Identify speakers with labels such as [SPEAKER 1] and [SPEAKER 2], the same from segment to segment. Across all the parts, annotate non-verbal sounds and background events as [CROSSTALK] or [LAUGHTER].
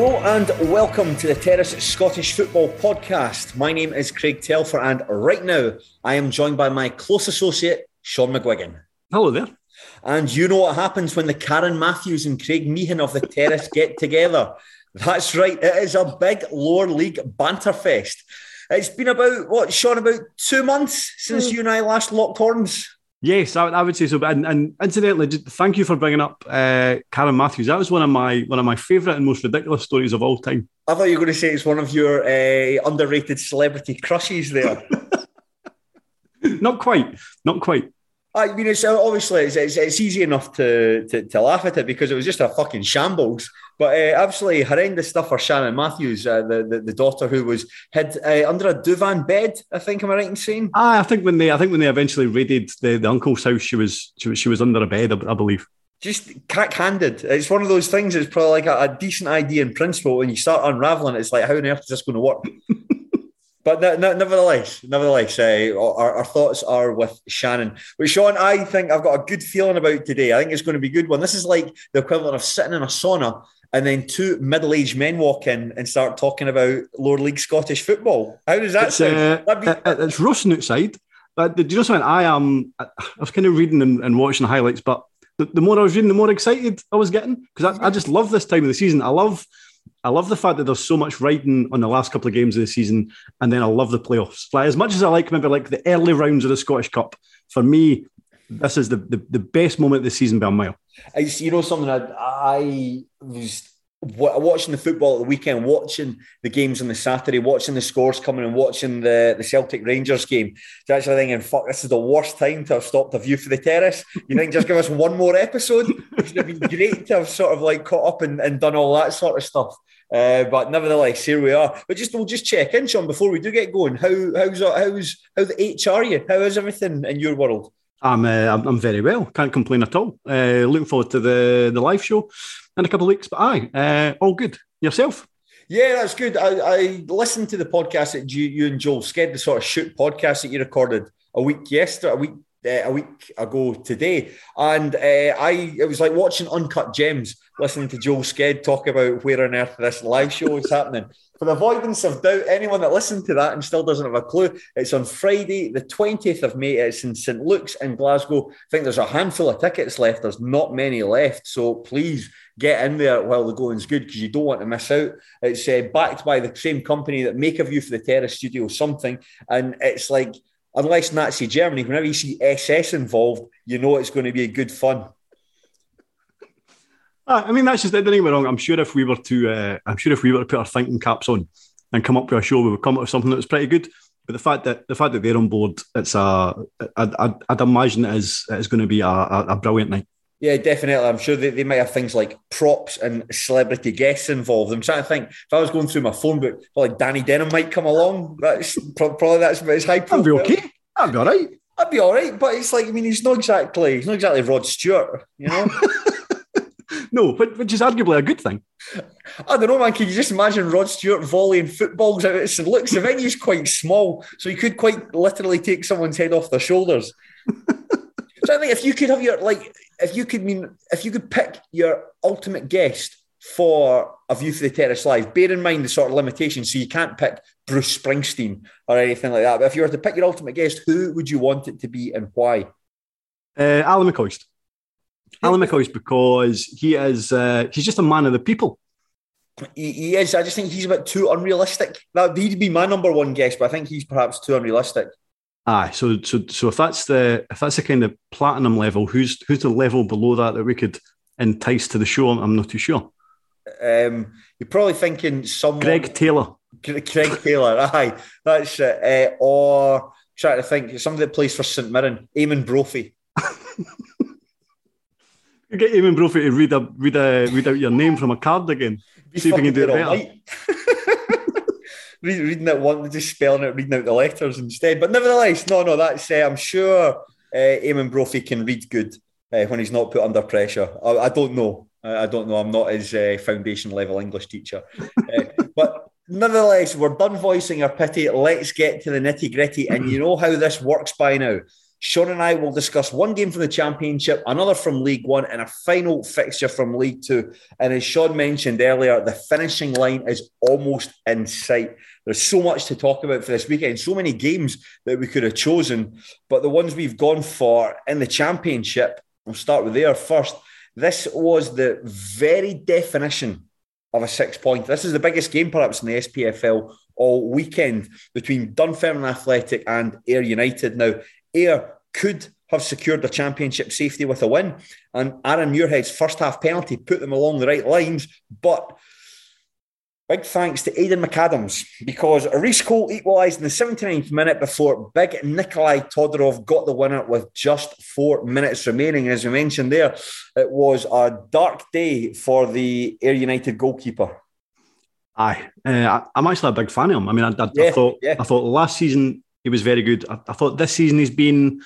[SPEAKER 1] Hello and welcome to the Terrace Scottish Football Podcast. My name is Craig Telfer, and right now I am joined by my close associate, Shaughan McGuigan.
[SPEAKER 2] Hello there.
[SPEAKER 1] And you know what happens when the Karen Matthews and Craig Meehan of the Terrace [LAUGHS] get together? That's right, it is a big lower league banter fest. It's been about, what, Shaughan, about two months since hmm. you and I last locked horns?
[SPEAKER 2] Yes, I, I would say so. And, and incidentally, just thank you for bringing up uh, Karen Matthews. That was one of my one of my favourite and most ridiculous stories of all time.
[SPEAKER 1] I thought you were going to say it's one of your uh, underrated celebrity crushes there. [LAUGHS]
[SPEAKER 2] not quite, not quite.
[SPEAKER 1] I mean, it's obviously it's, it's, it's easy enough to, to, to laugh at it because it was just a fucking shambles. But uh, absolutely horrendous stuff for Shannon Matthews, uh, the, the, the daughter who was hid uh, under a duvan bed. I think am I right in saying?
[SPEAKER 2] Ah, I think when they I think when they eventually raided the, the uncle's house, she was she was she was under a bed, I, I believe.
[SPEAKER 1] Just cack-handed. It's one of those things. It's probably like a, a decent idea in principle. When you start unraveling, it, it's like how on earth is this going to work? [LAUGHS] But no, no, nevertheless, nevertheless, uh, our, our, thoughts are with Shannon. But Shaughan, I think I've got a good feeling about today. I think it's going to be a good one. This is like the equivalent of sitting in a sauna and then two middle-aged men walk in and start talking about lower league Scottish football. How does that
[SPEAKER 2] it's,
[SPEAKER 1] sound?
[SPEAKER 2] Uh, be- it's roasting outside. But do you know something? I am. I was kind of reading and, and watching the highlights, but the, the, more I was reading, the more excited I was getting because I, I just love this time of the season. I love I love the fact that there's so much riding on the last couple of games of the season, and then I love the playoffs. Like as much as I like maybe like the early rounds of the Scottish Cup, for me, this is the the, the best moment of the season by a mile.
[SPEAKER 1] I, you know something I, I was watching the football at the weekend, watching the games on the Saturday, watching the scores coming and watching the, the Celtic Rangers game. So actually thinking, fuck, this is the worst time to have stopped a view for the terrace. You think just give us one more episode? It would have been great to have sort of like caught up and, and done all that sort of stuff. Uh, but nevertheless, here we are. But just we'll just check in, Shaughan, before we do get going. How how's how's how the H are you? How is everything in your world?
[SPEAKER 2] I'm uh, I'm, very well. Can't complain at all. Uh, looking forward to the the live show in a couple of weeks. But aye, uh, all good. Yourself?
[SPEAKER 1] Yeah, that's good. I, I listened to the podcast that you, you and Joel Sked, the sort of shoot podcast that you recorded a week yesterday, a week uh, a week ago today, and uh, I it was like watching Uncut Gems, listening to Joel Sked talk about where on earth this live show is happening. For the avoidance of doubt, anyone that listened to that and still doesn't have a clue, it's on Friday, the 20th of May. It's in St Luke's in Glasgow. I think there's a handful of tickets left. There's not many left, so please get in there while the going's good because you don't want to miss out. It's uh, backed by the same company that make a view for the Terrace Studio something, and it's like unless Nazi Germany, whenever you see SS involved, you know it's going to be a good fun.
[SPEAKER 2] Uh, I mean, that's just, I don't get wrong. I'm sure if we were to, uh, I'm sure if we were to put our thinking caps on and come up with a show, we would come up with something that was pretty good. But the fact that the fact that they're on board, it's a, I'd imagine it is, it's going to be a, a, a brilliant night.
[SPEAKER 1] Yeah, definitely. I'm sure they, they might have things like props and celebrity guests involved. I'm trying to think if I was going through my phone book, like Danny Denham might come along. That's probably that's his high
[SPEAKER 2] profile. I'd be okay. I'd be all right.
[SPEAKER 1] That'd be all right. But it's like I mean, he's not exactly he's not exactly Rod Stewart, you know. [LAUGHS]
[SPEAKER 2] no, but which is arguably a good thing.
[SPEAKER 1] I don't know, man. Can you just imagine Rod Stewart volleying footballs out? It looks the venue's quite small, so you could quite literally take someone's head off their shoulders. [LAUGHS] so I think if you could have your like if you could mean if you could pick your ultimate guest for a view for the terrace live, bear in mind the sort of limitations. So you can't pick Bruce Springsteen or anything like that. But if you were to pick your ultimate guest, who would you want it to be and why?
[SPEAKER 2] Uh, Alan McCoist. Alan McCoist because he is uh, he's just a man of the people.
[SPEAKER 1] He, he, is. I just think he's a bit too unrealistic. That he'd be my number one guest, but I think he's perhaps too unrealistic.
[SPEAKER 2] Aye, so so so if that's the if that's the kind of platinum level, who's who's the level below that that we could entice to the show? I'm not too sure.
[SPEAKER 1] Um, you're probably thinking someone.
[SPEAKER 2] Greg Taylor.
[SPEAKER 1] Greg Taylor. [LAUGHS] Aye, that's it. Uh, or trying to think somebody that plays for St Mirren, Eamonn Brophy. [LAUGHS]
[SPEAKER 2] you get Eamonn Brophy to read a, read a, read out your name from a card again. See if you can do it better. [LAUGHS]
[SPEAKER 1] reading it one, just spelling it, reading out the letters instead. But nevertheless, no, no, that's uh, I'm sure uh, Eamonn Brophy can read good uh, when he's not put under pressure. I, I don't know. I, I, don't know. I'm not his uh, foundation level English teacher. uh, [LAUGHS] but nevertheless, we're done voicing our pity. Let's get to the nitty gritty. And you know how this works by now. Shaughan and I will discuss one game from the Championship, another from League One, and a final fixture from League Two. And as Shaughan mentioned earlier, the finishing line is almost in sight. There's so much to talk about for this weekend, so many games that we could have chosen. But the ones we've gone for in the Championship, we'll start with there first. This was the very definition of a six point. This is the biggest game, perhaps, in the SPFL all weekend between Dunfermline Athletic and Ayr United. Now, Ayr could have secured the championship safety with a win. And Aaron Muirhead's first half penalty put them along the right lines. But big thanks to Aidan McAdams because Rhys Cole equalised in the 79th minute before big Nikolai Todorov got the winner with just four minutes remaining. As we mentioned there, it was a dark day for the Ayr United goalkeeper.
[SPEAKER 2] Aye, uh, I'm actually a big fan of him. I mean, I, I, yeah, I thought yeah. I thought last season he was very good. I, I, thought this season he's been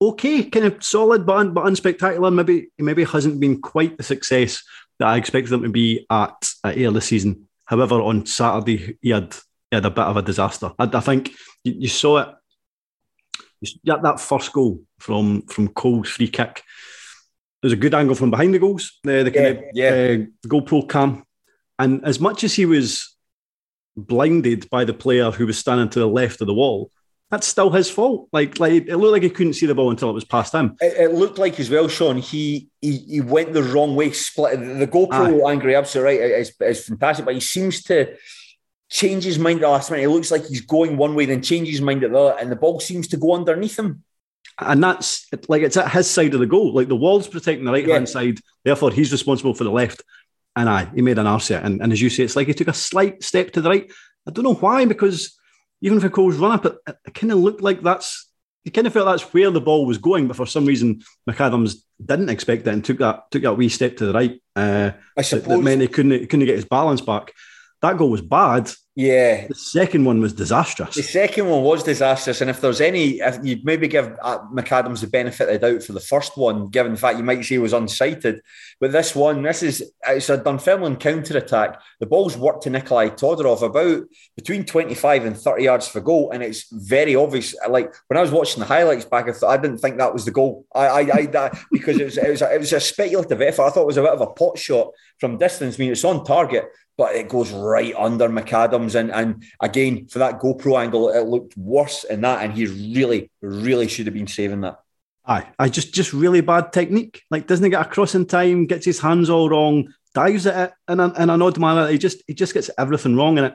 [SPEAKER 2] okay, kind of solid, but but unspectacular. Maybe he maybe hasn't been quite the success that I expected him to be at at Ayr this season. However, on Saturday he had he had a bit of a disaster. I, I think you, you, saw it. You, that first goal from from Cole's free kick. There's a good angle from behind the goals. The kind yeah, of yeah. Uh, GoPro cam, and as much as he was blinded by the player who was standing to the left of the wall, that's still his fault. Like, like it looked like he couldn't see the ball until it was past him.
[SPEAKER 1] It, it looked like as well, Shaughan. He he, he went the wrong way, split the GoPro Aye. angry. Absolutely right. It's, it's fantastic, but he seems to change his mind at the last minute. It looks like he's going one way, then changes his mind at the other, and the ball seems to go underneath him.
[SPEAKER 2] And that's like it's at his side of the goal. Like the wall's protecting the right hand yeah. side, therefore he's responsible for the left. And I, he made an arse and, and as you say, it's like he took a slight step to the right. I don't know why, because even if a Cole's run up, it, it kind of looked like that's you kind of felt that's where the ball was going, but for some reason McAdams didn't expect it and took that took that wee step to the right. Uh, I suppose that, that meant he couldn't he couldn't get his balance back. That goal was bad,
[SPEAKER 1] yeah.
[SPEAKER 2] The second one was disastrous.
[SPEAKER 1] The second one was disastrous. And if there's any, if you'd maybe give uh, McAdams the benefit of the doubt for the first one, given the fact you might say he was unsighted. But this one, this is, it's a Dunfermline counter attack. The ball's worked to Nikolai Todorov about between 25 and 30 yards for goal. And it's very obvious. Like when I was watching the highlights back, I, thought, I didn't think that was the goal. I, I, I because it was, it was, a, it was a speculative effort. I thought it was a bit of a pot shot from distance. I mean, it's on target, but it goes right under McAdams. And, and again, for that GoPro angle, it looked worse in that. And he really, really should have been saving that.
[SPEAKER 2] Aye, I just just really bad technique. Like doesn't he get across in time, gets his hands all wrong, dives at it in, a, in an odd manner. He just he just gets everything wrong, and it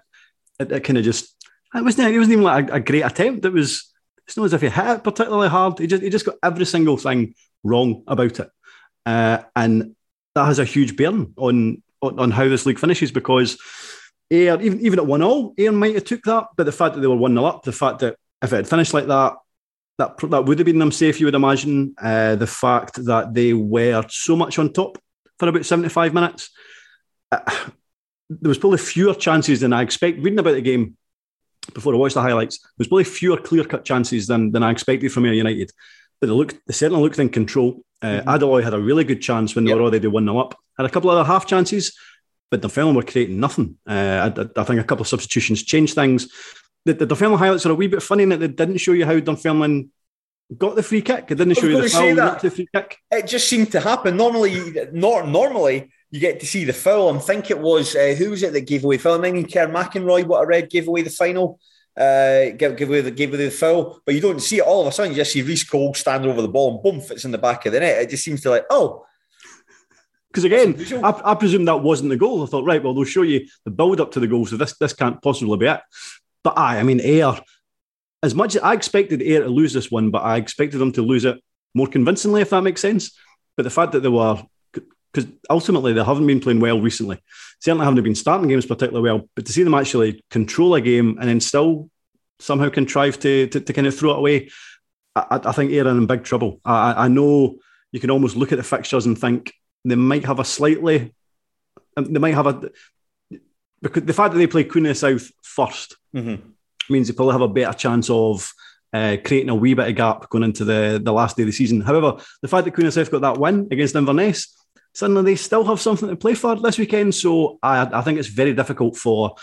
[SPEAKER 2] it, it kind of just it wasn't it wasn't even like a, a, great attempt. It was it's not as if he hit it particularly hard. He just he just got every single thing wrong about it, uh, and that has a huge bearing on on, on how this league finishes because even even at one all, Ayr might have took that, but the fact that they were one 0 up, the fact that if it had finished like that, that that would have been them safe. You would imagine uh, the fact that they were so much on top for about seventy five minutes. Uh, there was probably fewer chances than I expect. Reading about the game before I watched the highlights, there was probably fewer clear cut chances than than I expected from United. But they looked, they certainly looked in control. Uh, mm-hmm. Adeloye had a really good chance when they yep. were already one 0 up. Had a couple of other half chances, but Dunfermline were creating nothing. Uh, I, I, think a couple of substitutions changed things. The, the Dunfermline highlights are a wee bit funny in that they didn't show you how Dunfermline got the free kick. It didn't show you the foul, that. the free kick.
[SPEAKER 1] It just seemed to happen. Normally, not normally you get to see the foul. I think it was uh, who was it that gave away foul? I mean, Kerr McInroy, what I read, gave away the final. Uh, give, give away the give away the foul, but you don't see it all of a sudden. You just see Rhys Cole stand over the ball and boom, fits in the back of the net. It just seems to like, oh,
[SPEAKER 2] because again, I, I, presume that wasn't the goal. I thought, right, well, they'll show you the build up to the goal, so this this can't possibly be it. But I, I mean, Ayr. as much as I expected Ayr to lose this one, but I expected them to lose it more convincingly, if that makes sense. But the fact that they were, because ultimately they haven't been playing well recently, certainly haven't been starting games particularly well, but to see them actually control a game and then still somehow contrive to, to, to kind of throw it away, I, I think are in big trouble. I, I know you can almost look at the fixtures and think, they might have a slightly, they might have a, because the fact that they play Queen of the South 1st mm-hmm. means they probably have a better chance of uh, creating a wee bit of gap going into the, the last day of the season. However, the fact that Queen of the South got that win against Inverness, suddenly they still have something to play for this weekend. So I, I think it's very difficult for,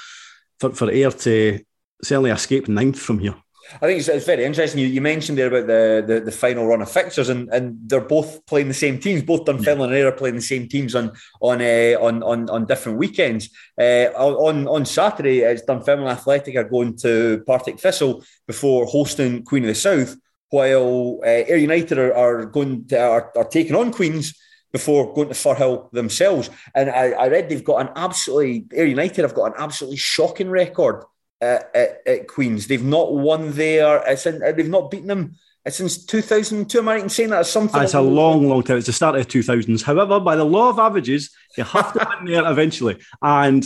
[SPEAKER 2] for, for Ayr to certainly escape ninth from here.
[SPEAKER 1] I think it's, it's very interesting. You, you, mentioned there about the, the, the final run of fixtures, and, and they're both playing the same teams. Both Dunfermline and Ayr are playing the same teams on on uh, on, on on different weekends. Uh, on on Saturday, it's Dunfermline Athletic are going to Partick Thistle before hosting Queen of the South, while uh, Ayr United are, are going to, are, are taking on Queens before going to Firhill themselves. And I, I read they've got an absolutely Ayr United have got an absolutely shocking record at, at, at Queens. They've not won there. Uh, it's in, uh, they've not beaten them since 2002. Am I right in saying that? Something.
[SPEAKER 2] It's a long, long time. It's the start of the 2000s. However, by the law of averages, you have to win there eventually. And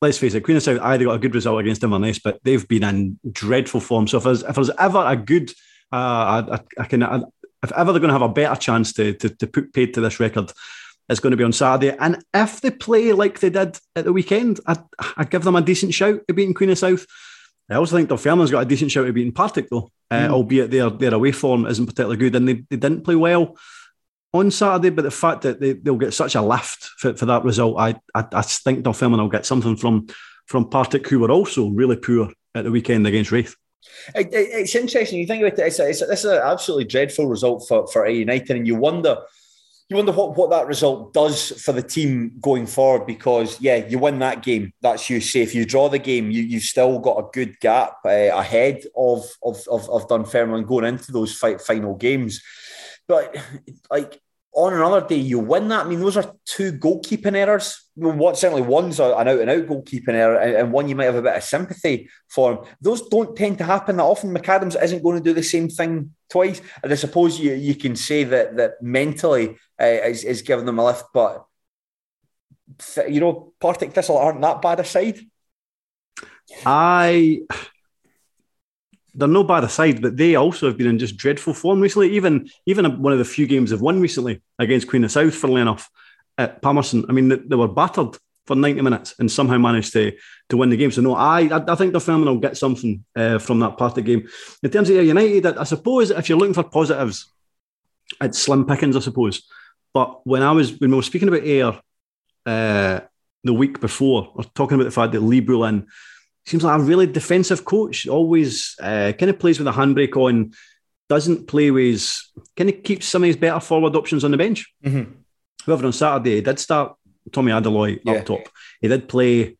[SPEAKER 2] let's face it, Queen of South either got a good result against Inverness, but they've been in dreadful form. So if there's, if there's ever a good, uh, I, I, can, I, if ever they're going to have a better chance to, to, to put paid to this record, it's going to be on Saturday. And if they play like they did at the weekend, I'd, I'd give them a decent shout at beating Queen of South. I also think Dunfermline's got a decent shout at beating Partick, though, mm. uh, albeit their, their away form isn't particularly good. And they, they didn't play well on Saturday, but the fact that they, they'll get such a lift for, for that result, I, I, I think Dunfermline will get something from, from Partick, who were also really poor at the weekend against Raith.
[SPEAKER 1] It, it, it's interesting. You think about it, it's, a, it's, a, an absolutely dreadful result for, for Ayr United, and you wonder – you wonder what, what that result does for the team going forward because yeah you win that game that's you safe you draw the game you, you've still got a good gap uh, ahead of, of, of, of Dunfermline going into those fight, final games but like on another day you win that I mean those are two goalkeeping errors what certainly one's an out and out goalkeeping error and one you might have a bit of sympathy for those don't tend to happen that often McAdams isn't going to do the same thing twice and I suppose you, you can say that that mentally uh, is, is giving them a lift. But you know, Partick Thistle aren't that bad a side.
[SPEAKER 2] I they're no bad aside, but they also have been in just dreadful form recently. Even even one of the few games they've won recently against Queen of South, funnily enough, at Palmerston. I mean, they, were battered for 90 minutes and somehow managed to to win the game. So no, I I, think the family will get something uh, from that part of the game. In terms of Ayr United, I, I suppose if you're looking for positives, it's slim pickings, I suppose. But when I was when we were speaking about Ayr uh, the week before, or talking about the fact that Lee Bullen seems like a really defensive coach, always uh, kind of plays with a handbrake on, doesn't play with, kind of keeps some of his better forward options on the bench. Mm-hmm. However, on Saturday, he did start Tommy Adeloye yeah. up top. He did play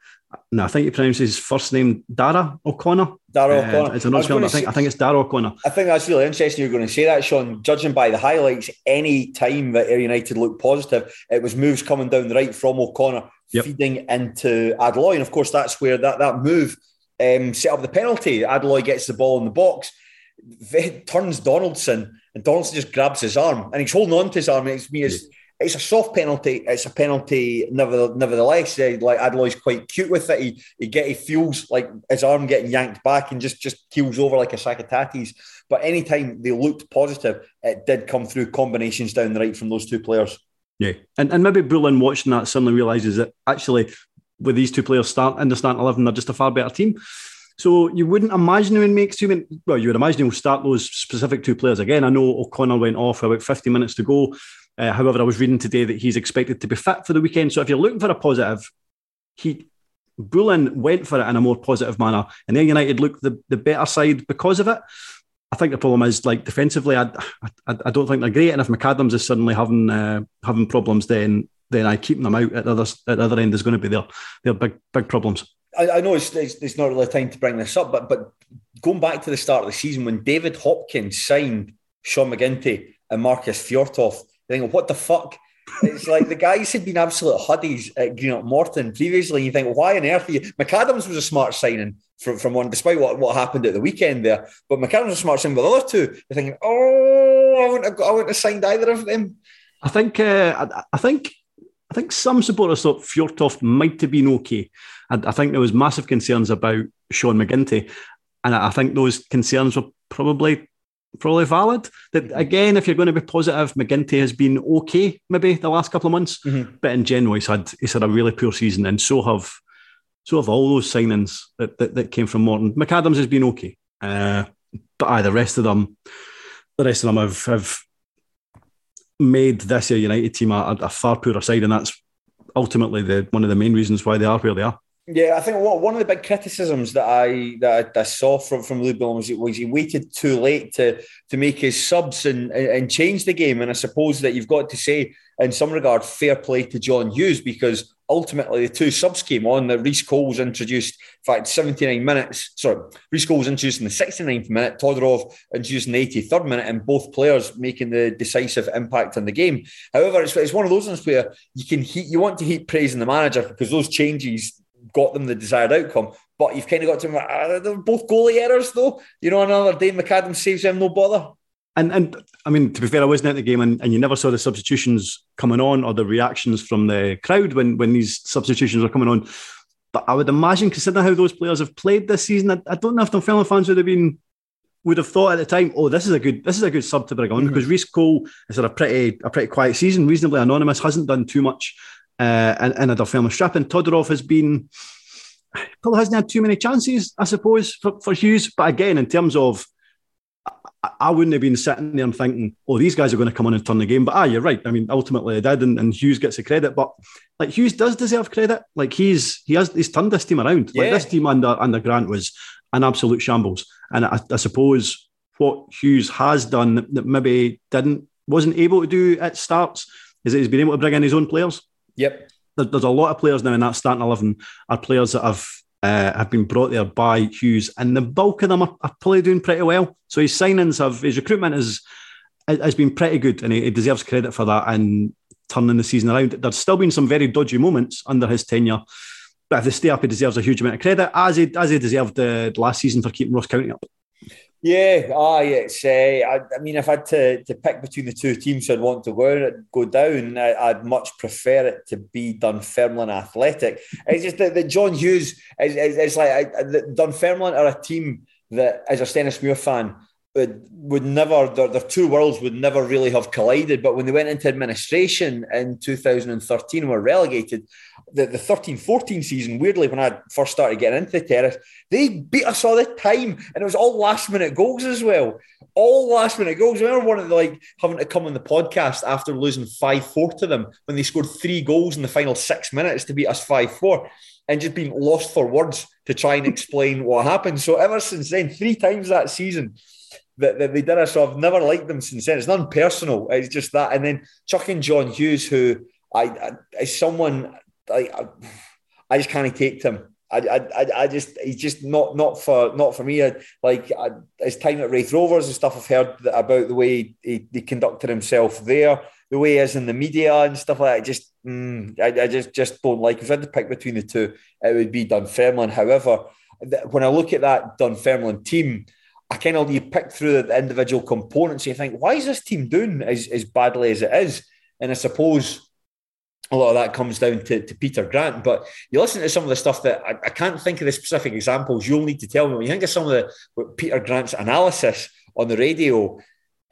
[SPEAKER 2] no, I think he pronounces his first name Dara O'Connor.
[SPEAKER 1] Dara uh, O'Connor.
[SPEAKER 2] Uh, I, I, think, I think it's Dara O'Connor.
[SPEAKER 1] I think that's really interesting you're going to say that, Shaughan. Judging by the highlights, any time that Ayr United looked positive, it was moves coming down the right from O'Connor, yep. feeding into Adeloye. And of course, that's where that, that move um, set up the penalty. Adeloye gets the ball in the box, turns Donaldson, and Donaldson just grabs his arm and he's holding on to his arm. It's, it's, it's a soft penalty. It's a penalty, nevertheless. Uh, like Adeloye's quite cute with it. He he get he feels like his arm getting yanked back and just just keels over like a sack of tatties. But anytime they looked positive, it did come through combinations down the right from those two players.
[SPEAKER 2] Yeah, and and maybe Bullen watching that suddenly realizes that actually with these two players start in the starting eleven, they're just a far better team. So you wouldn't imagine would make too many. Well, you would imagine he'll start those specific two players again. I know O'Connor went off about 50 minutes to go. Uh, however, I was reading today that he's expected to be fit for the weekend. So if you're looking for a positive, he Bullen went for it in a more positive manner, and then United looked the, the better side because of it. I think the problem is like defensively, I, I, I don't think they're great, and if McAdams is suddenly having uh, having problems, then then I keep them out at the other at the other end is going to be their their big big problems.
[SPEAKER 1] I, I know it's, it's, it's not really time to bring this up, but but going back to the start of the season when David Hopkins signed Sean McGinty and Marcus Fjortoft, I think, what the fuck? It's like the guys had been absolute huddies at Greenock Morton previously. And You think, why on earth? are You? McAdams was a smart signing from, from one, despite what, what happened at the weekend there. But McAdams was a smart signing with the other two. You're thinking, oh, I wouldn't have, I wouldn't have signed either of them.
[SPEAKER 2] I think, uh, I, I think I think some supporters thought Fjortoft might have been okay. And I think there was massive concerns about Sean McGinty. And I think those concerns were probably probably valid. That again, if you're going to be positive, McGinty has been okay, maybe the last couple of months. Mm-hmm. But in general, he's had he's had a really poor season, and so have so have all those signings that, that, that came from Morton. McAdams has been okay. Uh, but aye, the rest of them the rest of them have, have made this Ayr United team a, a far poorer side, and that's ultimately the one of the main reasons why they are where they are.
[SPEAKER 1] Yeah, I think one of the big criticisms that I that I, saw from from Lou Bullen was, was he waited too late to to make his subs and, and change the game. And I suppose that you've got to say, in some regard, fair play to John Hughes because ultimately the two subs came on. That Cole was introduced, in fact, 79 minutes. Sorry, Cole was introduced in the 69th minute, Todorov introduced in the 83rd minute, and both players making the decisive impact on the game. However, it's, it's one of those ones where you can heat, you want to heap praise in the manager because those changes got them the desired outcome. But you've kind of got to uh, they're both goalie errors though. You know, another day McAdams saves them, no bother.
[SPEAKER 2] And and I mean, to be fair, I wasn't at the game, and, and you never saw the substitutions coming on or the reactions from the crowd when when these substitutions were coming on. But I would imagine, considering how those players have played this season, I, I don't know if Dunfermline fans would have been would have thought at the time, oh, this is a good this is a good sub to bring on mm-hmm. because Rhys Cole has had a pretty a pretty quiet season, reasonably anonymous, hasn't done too much uh, in, in a Dunfermline strap, and Todorov has been probably hasn't had too many chances, I suppose, for, for Hughes. But again, in terms of I wouldn't have been sitting there and thinking, oh, these guys are going to come on and turn the game. But ah, you're right. I mean, ultimately they did, and, and, Hughes gets the credit. But like Hughes does deserve credit. Like he's he has he's turned this team around. Yeah. Like this team under under Grant was an absolute shambles. And I, I suppose what Hughes has done that maybe didn't wasn't able to do at starts is that he's been able to bring in his own players.
[SPEAKER 1] Yep.
[SPEAKER 2] There's a lot of players now in that starting eleven are players that have uh, have been brought there by Hughes, and the bulk of them are, are probably doing pretty well. So his signings have his recruitment is has been pretty good, and he, he deserves credit for that and turning the season around. There's still been some very dodgy moments under his tenure, but if they stay up, he deserves a huge amount of credit, as he as he deserved the last season for keeping Ross County up.
[SPEAKER 1] Yeah, ah, it's. Uh, I, I, mean, if I had to, to pick between the two teams I'd want to go down, I, would much prefer it to be Dunfermline Athletic. It's just that, that John Hughes is, is, is like I, Dunfermline are a team that, as a Stenhousemuir fan, would, would never their, their two worlds would never really have collided. But when they went into administration in 2013 and were relegated, the, the 13-14 season, weirdly, when I first started getting into the terrace, they beat us all the time. And it was all last minute goals as well. All last minute goals. I remember one of the like having to come on the podcast after losing 5-4 to them when they scored three goals in the final six minutes to beat us 5-4 and just being lost for words to try and explain what happened. So ever since then, three times that season, that, that they did us. So I've never liked them since then. It's nothing personal. It's just that. And then chucking John Hughes, who I, I is someone I, I, I just can't take him. I, I, I just he's just not not for not for me. I, like I, his time at Raith Rovers and stuff. I've heard about the way he, he conducted himself there, the way he is in the media and stuff like that. Just mm, I, I just just don't like. If I had to pick between the two, it would be Dunfermline. However, when I look at that Dunfermline team, I kind of you pick through the individual components and you think, why is this team doing as, as badly as it is? And I suppose a lot of that comes down to, to Peter Grant. But you listen to some of the stuff that I, I, can't think of the specific examples. You'll need to tell me when you think of some of the Peter Grant's analysis on the radio.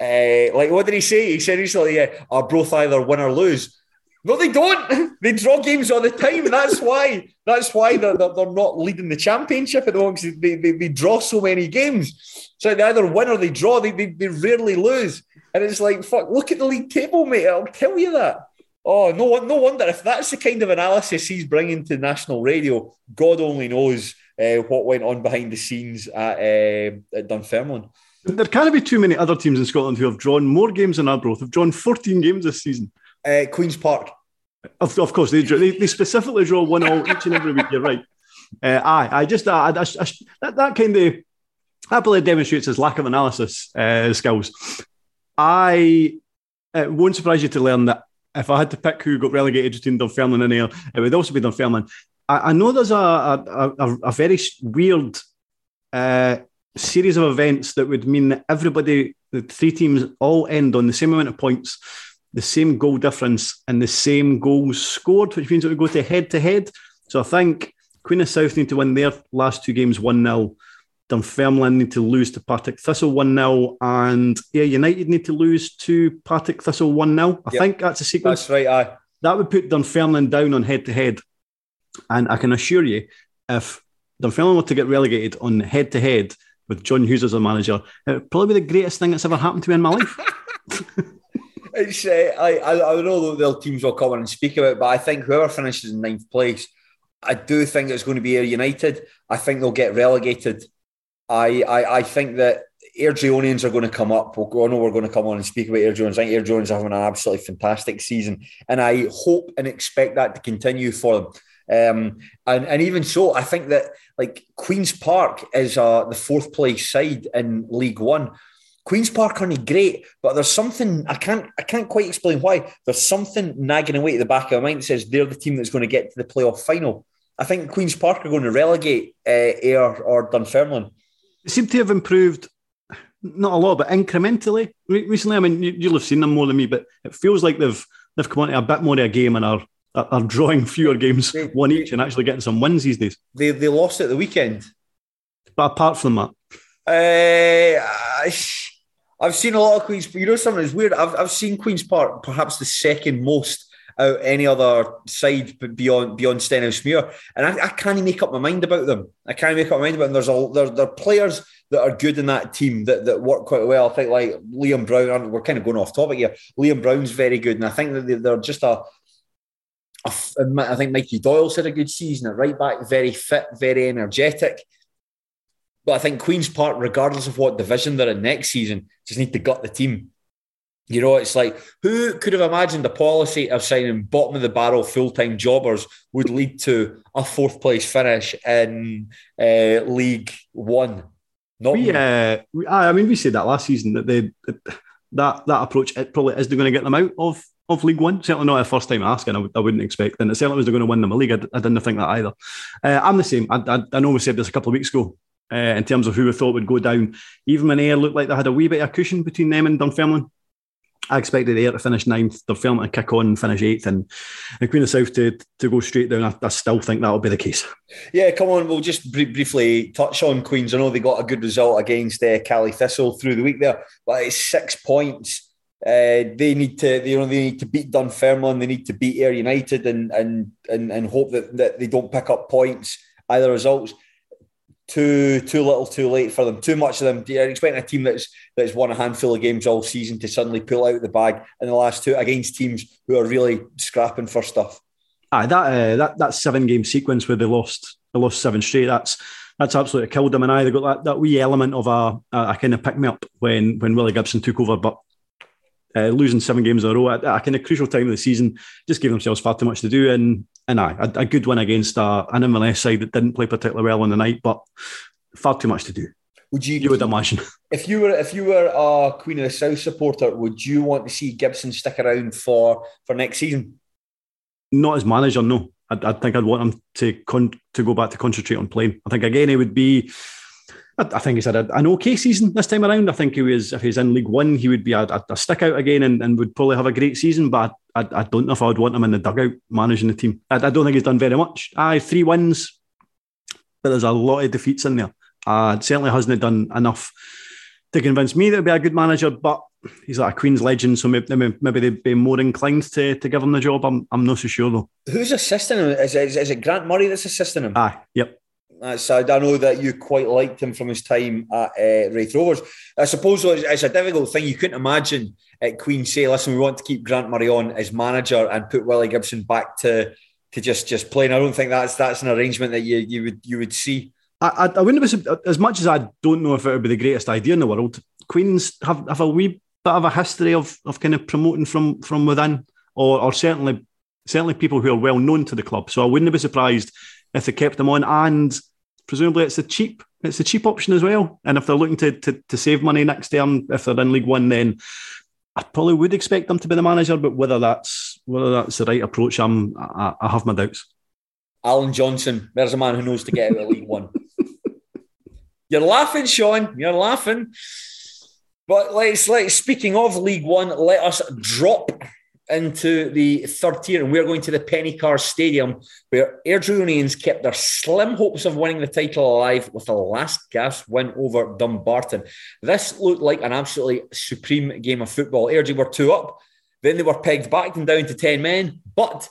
[SPEAKER 1] Uh, like what did he say? He said recently, uh, "Our both either win or lose." No, they don't. [LAUGHS] They draw games all the time. That's why. That's why they're, they're, they're not leading the championship at the moment. They, they, they draw so many games. So they either win or they draw. They, they, they rarely lose. And it's like, fuck, look at the league table, mate. I'll tell you that. Oh, no, no wonder if that's the kind of analysis he's bringing to national radio. God only knows uh, what went on behind the scenes at, uh, at Dunfermline.
[SPEAKER 2] There can't be too many other teams in Scotland who have drawn more games than Arbroath. Have drawn 14 games this season.
[SPEAKER 1] Uh, Queen's Park.
[SPEAKER 2] Of, of course, they, they, they specifically draw one all each and every week. You're right. Uh, aye, I just I, I, I, that that kind of happily demonstrates his lack of analysis uh, skills. I it won't surprise you to learn that if I had to pick who got relegated between Dunfermline and Ayr, it would also be Dunfermline. I, I know there's a, a, a, a very weird uh, series of events that would mean that everybody, the three teams, all end on the same amount of points, the same goal difference, and the same goals scored, which means it would go to head to head. So I think Queen of South need to win their last two games 1 0. Dunfermline need to lose to Partick Thistle 1 0, and yeah, United need to lose to Partick Thistle 1 0. I yep. think that's a sequence.
[SPEAKER 1] That's right, aye.
[SPEAKER 2] That would put Dunfermline down on head to head. And I can assure you, if Dunfermline were to get relegated on head to head with John Hughes as a manager, it would probably be the greatest thing that's ever happened to me in my life. [LAUGHS] [LAUGHS]
[SPEAKER 1] it's, uh, I, I, I know the teams will come in and speak about it, but I think whoever finishes in ninth place, I do think it's going to be United. I think they'll get relegated I, I, I think that Air Airdrieonians are going to come up. We'll, I know we're going to come on and speak about Airdrieonians. I think Airdrieonians are having an absolutely fantastic season, and I hope and expect that to continue for them. Um, and and even so, I think that like Queens Park is uh, the fourth place side in League One. Queens Park aren't great, but there's something I can't I can't quite explain why. There's something nagging away at the back of my mind that says they're the team that's going to get to the playoff final. I think Queens Park are going to relegate uh, Ayr or Dunfermline.
[SPEAKER 2] They seem to have improved, not a lot, but incrementally recently. I mean, you, will have seen them more than me, but it feels like they've they've come onto a bit more of a game and are are drawing fewer games, they, [LAUGHS] one each, and actually getting some wins these days.
[SPEAKER 1] They they lost at the weekend.
[SPEAKER 2] But apart from that,
[SPEAKER 1] uh, I've seen a lot of Queens. You know, something is weird. I've I've seen Queens Park perhaps the second most out any other side beyond beyond Stenhousemuir. And I, I, can't make up my mind about them. I can't make up my mind about them. There's a there, there are players that are good in that team that, that work quite well. I think like Liam Brown, we're kind of going off topic here. Liam Brown's very good. And I think that they're just a I think Mikey Doyle's had a good season at right back, very fit, very energetic. But I think Queen's Park, regardless of what division they're in next season, just need to gut the team. You know, it's like who could have imagined the policy of signing bottom of the barrel full time jobbers would lead to a fourth place finish in uh, League One?
[SPEAKER 2] Not we, uh, we, I mean, we said that last season that they that that approach it probably isn't going to get them out of of League One. Certainly not a first time asking. I w- I wouldn't expect, and it certainly was going to win them a league. I, I, didn't think that either. Uh, I'm the same. I, I, I, know we said this a couple of weeks ago. Uh, in terms of who we thought would go down, even when Ayr looked like they had a wee bit of cushion between them and Dunfermline, I expected Ayr to finish ninth, the film to kick on and finish eighth, and, and Queen of South to, to go straight down. I, I still think that'll be the case.
[SPEAKER 1] Yeah, come on. We'll just br- briefly touch on Queens. I know they got a good result against uh, Caley Thistle through the week there, but it's six points. Uh, they need to, you know, they need to beat Dunfermline. They need to beat Ayr United, and and and, and hope that, that they don't pick up points either results too too little, too late for them. Too much of them. You're expecting a team that's that's won a handful of games all season to suddenly pull out the bag in the last two against teams who are really scrapping for stuff.
[SPEAKER 2] Aye, that uh, that that seven game sequence where they lost they lost seven straight. That's that's absolutely killed them. And I they got that, that wee element of a, a, a kind of pick me up when when Willie Gibson took over, but. Uh, losing seven games in a row at a kind of crucial time of the season just gave themselves far too much to do. And and aye, a, a good win against uh, an MLS side that didn't play particularly well on the night, but far too much to do.
[SPEAKER 1] Would you?
[SPEAKER 2] You would imagine. [LAUGHS]
[SPEAKER 1] If you were if you were a Queen of the South supporter, would you want to see Gibson stick around for for next season?
[SPEAKER 2] Not as manager, no. I, I think I'd want him to con- to go back to concentrate on playing. I think again it would be I, I think he's had a, an okay season this time around. I think he was, if he's in League One, he would be a, a, a stick out again and, and would probably have a great season. But I, I, I don't know if I would want him in the dugout managing the team. I, I don't think he's done very much. Aye, three wins, but there's a lot of defeats in there. Uh, certainly hasn't done enough to convince me that he'd be a good manager, but he's like a Queen's legend, so maybe, maybe they'd be more inclined to, to give him the job. I'm, I'm not so sure though.
[SPEAKER 1] Who's assisting him? Is it, is it Grant Murray that's assisting him?
[SPEAKER 2] Aye, yep.
[SPEAKER 1] That's, I know that you quite liked him from his time at uh, Raith Rovers. I suppose it's, a difficult thing. You couldn't imagine at Queen say, "Listen, we want to keep Grant Murray on as manager and put Willie Gibson back to to just just playing." I don't think that's that's an arrangement that you you would you would see.
[SPEAKER 2] I, I, wouldn't be as much as I don't know if it would be the greatest idea in the world. Queens have, have a wee bit of a history of, of kind of promoting from from within, or or certainly certainly people who are well known to the club. So I wouldn't be surprised if they kept them on, and presumably it's a cheap it's a cheap option as well. And if they're looking to to, to save money next term, if they're in League One, then I probably would expect them to be the manager. But whether that's whether that's the right approach, I'm I, I have my doubts.
[SPEAKER 1] Alan Johnson, there's a man who knows to get out of League One. You're laughing, Shaughan. You're laughing. But let's let speaking of League One, let us drop into the third tier, and we're going to the Penny Car Stadium, where Airdrieonians kept their slim hopes of winning the title alive with a last gasp win over Dumbarton. This looked like an absolutely supreme game of football. Airdrie were two up, then they were pegged back and down to 10 men, but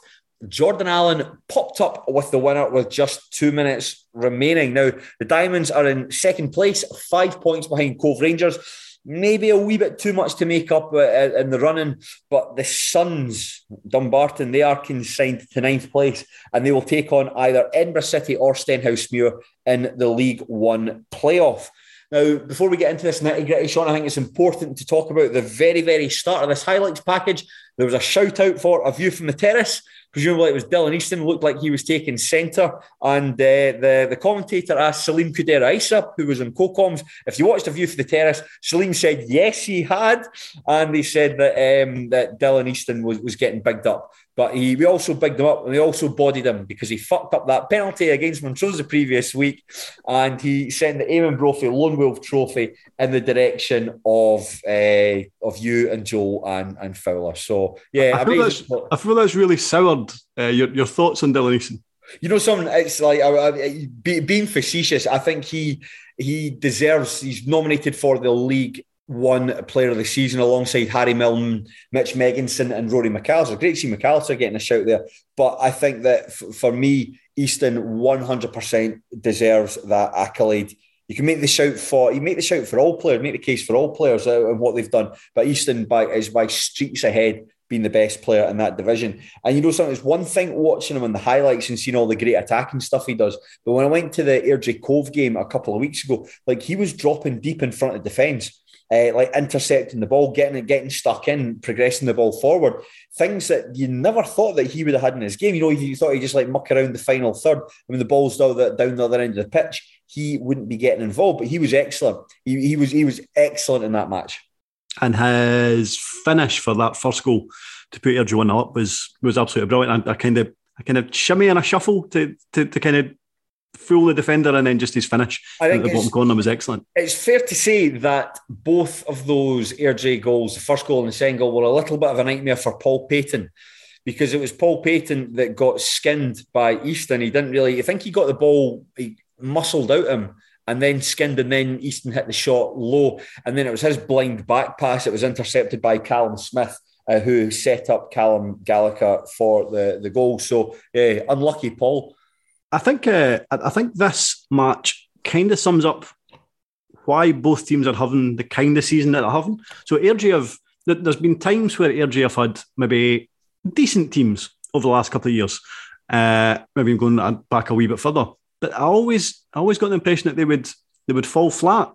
[SPEAKER 1] Jordan Allen popped up with the winner with just two minutes remaining. Now, the Diamonds are in second place, five points behind Cove Rangers. Maybe a wee bit too much to make up uh, in the running, but the Suns, Dumbarton, they are consigned to ninth place and they will take on either Edinburgh City or Stenhousemuir in the League One playoff. Now, before we get into this nitty gritty, Shaughan, I think it's important to talk about the very, very start of this highlights package. There was a shout out for a view from the terrace presumably it was Dylan Easton, looked like he was taking centre. And uh, the, the commentator asked Salim Kudera Isa, who was on CoComs, if you watched A View from the Terrace, Salim said yes, he had. And they said that um, that Dylan Easton was, was getting bigged up. But he, we also bigged him up and we also bodied him because he fucked up that penalty against Montrose the previous week. And he sent the Eamonn Brophy Lone Wolf Trophy in the direction of uh, of you and Joel and, and Fowler. So, yeah.
[SPEAKER 2] I feel, that's, I feel that's really soured uh, your, your thoughts on Dylan.
[SPEAKER 1] You know, something, it's like, I, I, being facetious, I think he he deserves, he's nominated for the league one player of the season alongside Harry Milne, Mitch Megginson, and Rory McAllister. Great to see McAllister getting a shout there. But I think that f- for me, Easton 100% deserves that accolade. You can make the shout for you make the shout for all players, make the case for all players uh, and what they've done. But Easton by is by streets ahead being the best player in that division. And you know something, it's one thing watching him in the highlights and seeing all the great attacking stuff he does. But when I went to the Airdrie Cove game a couple of weeks ago, like he was dropping deep in front of defence uh, like intercepting the ball, getting it, getting stuck in, progressing the ball forward. Things that you never thought that he would have had in his game. You know, you thought he'd just like muck around the final third. I mean, the ball's down the, down the other end of the pitch. He wouldn't be getting involved, but he was excellent. He, he was he was excellent in that match.
[SPEAKER 2] And his finish for that first goal to put one up was was absolutely brilliant. I, I kind of I kind of shimmy and a shuffle to, to, to kind of fool the defender and then just his finish I think the bottom corner was excellent.
[SPEAKER 1] It's fair to say that both of those Airdrie goals, the first goal and the second goal, were a little bit of a nightmare for Paul Payton because it was Paul Payton that got skinned by Easton. He didn't really, I think he got the ball, he muscled out him and then skinned, and then Easton hit the shot low. And then it was his blind back pass. It was intercepted by Callum Smith. Uh, who set up Callum Gallagher for the, the goal? So, yeah, unlucky Paul.
[SPEAKER 2] I think uh, I think this match kind of sums up why both teams are having the kind of season that they're having. So Airdrie have there's been times where Airdrie have had maybe decent teams over the last couple of years, uh, maybe going back a wee bit further. But I always I always got the impression that they would they would fall flat,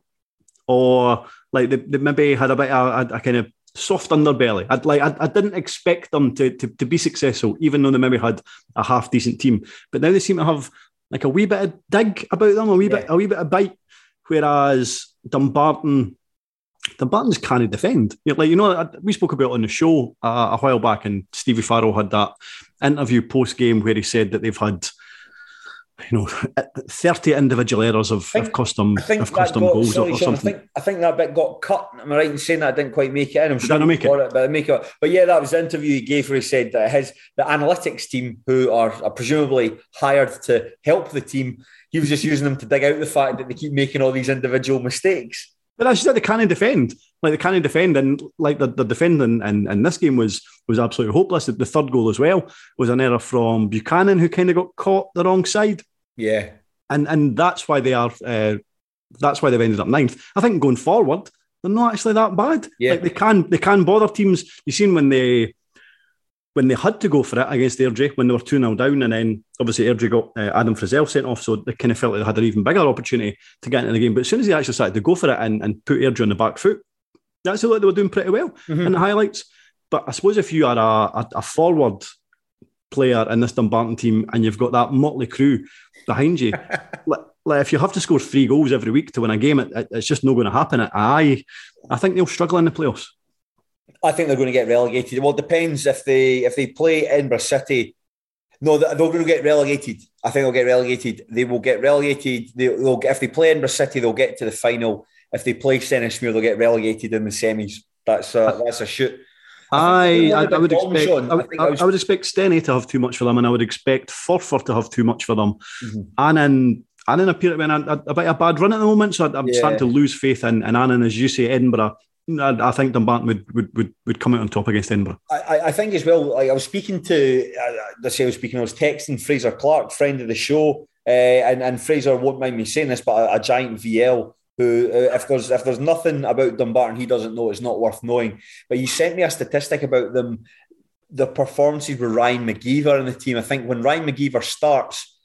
[SPEAKER 2] or like they, they maybe had a bit of a, a kind of soft underbelly. I'd like I, I didn't expect them to, to, to be successful, even though they maybe had a half decent team. But now they seem to have like a wee bit of dig about them, a wee yeah. bit a wee bit of bite. Whereas Dumbarton, Dumbarton's can't defend. Like you know, we spoke about on the show uh, a while back, and Stevie Farrell had that interview post game where he said that they've had you know, 30 individual errors have,
[SPEAKER 1] think-
[SPEAKER 2] have cost them,
[SPEAKER 1] I
[SPEAKER 2] have cost them
[SPEAKER 1] got,
[SPEAKER 2] goals
[SPEAKER 1] sorry,
[SPEAKER 2] or,
[SPEAKER 1] Shaughan, I
[SPEAKER 2] something.
[SPEAKER 1] think I think that bit got cut. Am I right in saying that I didn't quite make it in? I'm
[SPEAKER 2] Did
[SPEAKER 1] sure
[SPEAKER 2] I make it?
[SPEAKER 1] got but I make it. But yeah, that was the interview he gave where he said that his the analytics team, who are, are presumably hired to help the team, he was just using them to dig out the fact that they keep making all these individual mistakes.
[SPEAKER 2] But that's just it, they can't defend. Like they can't defend, and like the, the defending in, in this game was was absolutely hopeless. The third goal as well was an error from Buchanan, who kind of got caught the wrong side,
[SPEAKER 1] Yeah,
[SPEAKER 2] and and that's why they are. Uh, that's why they've ended up ninth. I think going forward, they're not actually that bad.
[SPEAKER 1] Yeah.
[SPEAKER 2] Like they can they can bother teams. You seen when they when they had to go for it against Airdrie when they were 2 0 down, and then obviously Airdrie got uh, Adam Frizzell sent off, so they kind of felt like they had an even bigger opportunity to get into the game. But as soon as they actually started to go for it and, and put Airdrie on the back foot, that's what they were doing pretty well in the highlights. But I suppose if you are a, a, a forward player in this Dumbarton team and you've got that motley crew behind you, [LAUGHS] like, like if you have to score three goals every week to win a game, it, it- it's just not going to happen. I, I think they'll struggle in the playoffs.
[SPEAKER 1] I think they're going to get relegated. Well, it depends if they if they play Edinburgh City. No, they're going to get relegated. I think they'll get relegated. They will get relegated. They, will get if they play Edinburgh City, they'll get to the final. If they play Stenhousemuir, they'll get relegated in the semis. That's a, that's a shoot.
[SPEAKER 2] I, I, I would
[SPEAKER 1] they're a bit
[SPEAKER 2] expect. I
[SPEAKER 1] I
[SPEAKER 2] would,
[SPEAKER 1] I was-
[SPEAKER 2] I would expect Steny to have too much for them, and I would expect Forfar to have too much for them.
[SPEAKER 1] Mhm.
[SPEAKER 2] Annan, Annan appear to be in a, a, a bit of a bad run at the moment, so I'm
[SPEAKER 1] Yeah.
[SPEAKER 2] starting to lose faith in, in Annan, as you say, Edinburgh. I, I think Dumbarton would, would, would, would come out on top against Edinburgh.
[SPEAKER 1] I, I- think as well. Like I was speaking to, I say I was speaking. I was texting Fraser Clark, friend of the show, uh, and and Fraser won't mind me saying this, but a, a giant VL. Who, uh, if there's if there's nothing about Dumbarton he doesn't know, it's not worth knowing. But he sent me a statistic about them, the performances with Ryan McGeever in the team. I think when Ryan McGeever starts,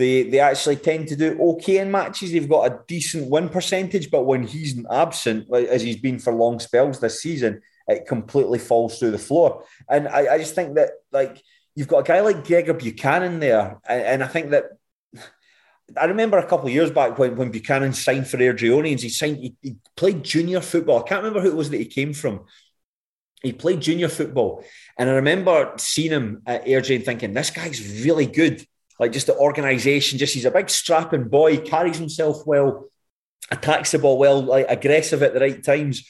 [SPEAKER 1] they they actually tend to do okay in matches. They've got a decent win percentage, but when he's absent, as he's been for long spells this season, it completely falls through the floor. And I, I just think that like you've got a guy like Gregor Buchanan there, and, and I think that I remember a couple of years back when, when Buchanan signed for Airdrieonians, he signed he, he played junior football. I can't remember who it was that he came from. He played junior football, and I remember seeing him at Airdrie and thinking, "This guy's really good." Like just the organisation, just he's a big strapping boy, carries himself well, attacks the ball well, like aggressive at the right times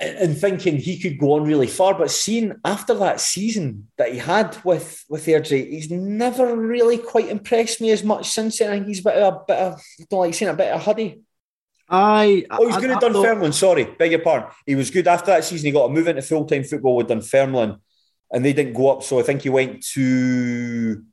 [SPEAKER 1] and thinking he could go on really far. But seeing after that season that he had with with Airdrie, he's never really quite impressed me as much since then. I think he's a bit of a bit of I don't like saying a bit of a huddy.
[SPEAKER 2] I,
[SPEAKER 1] Oh, he's good at Dunfermline. Sorry, beg your pardon. He was good after that season. He got a move into full time football with Dunfermline, and they didn't go up. So I think he went to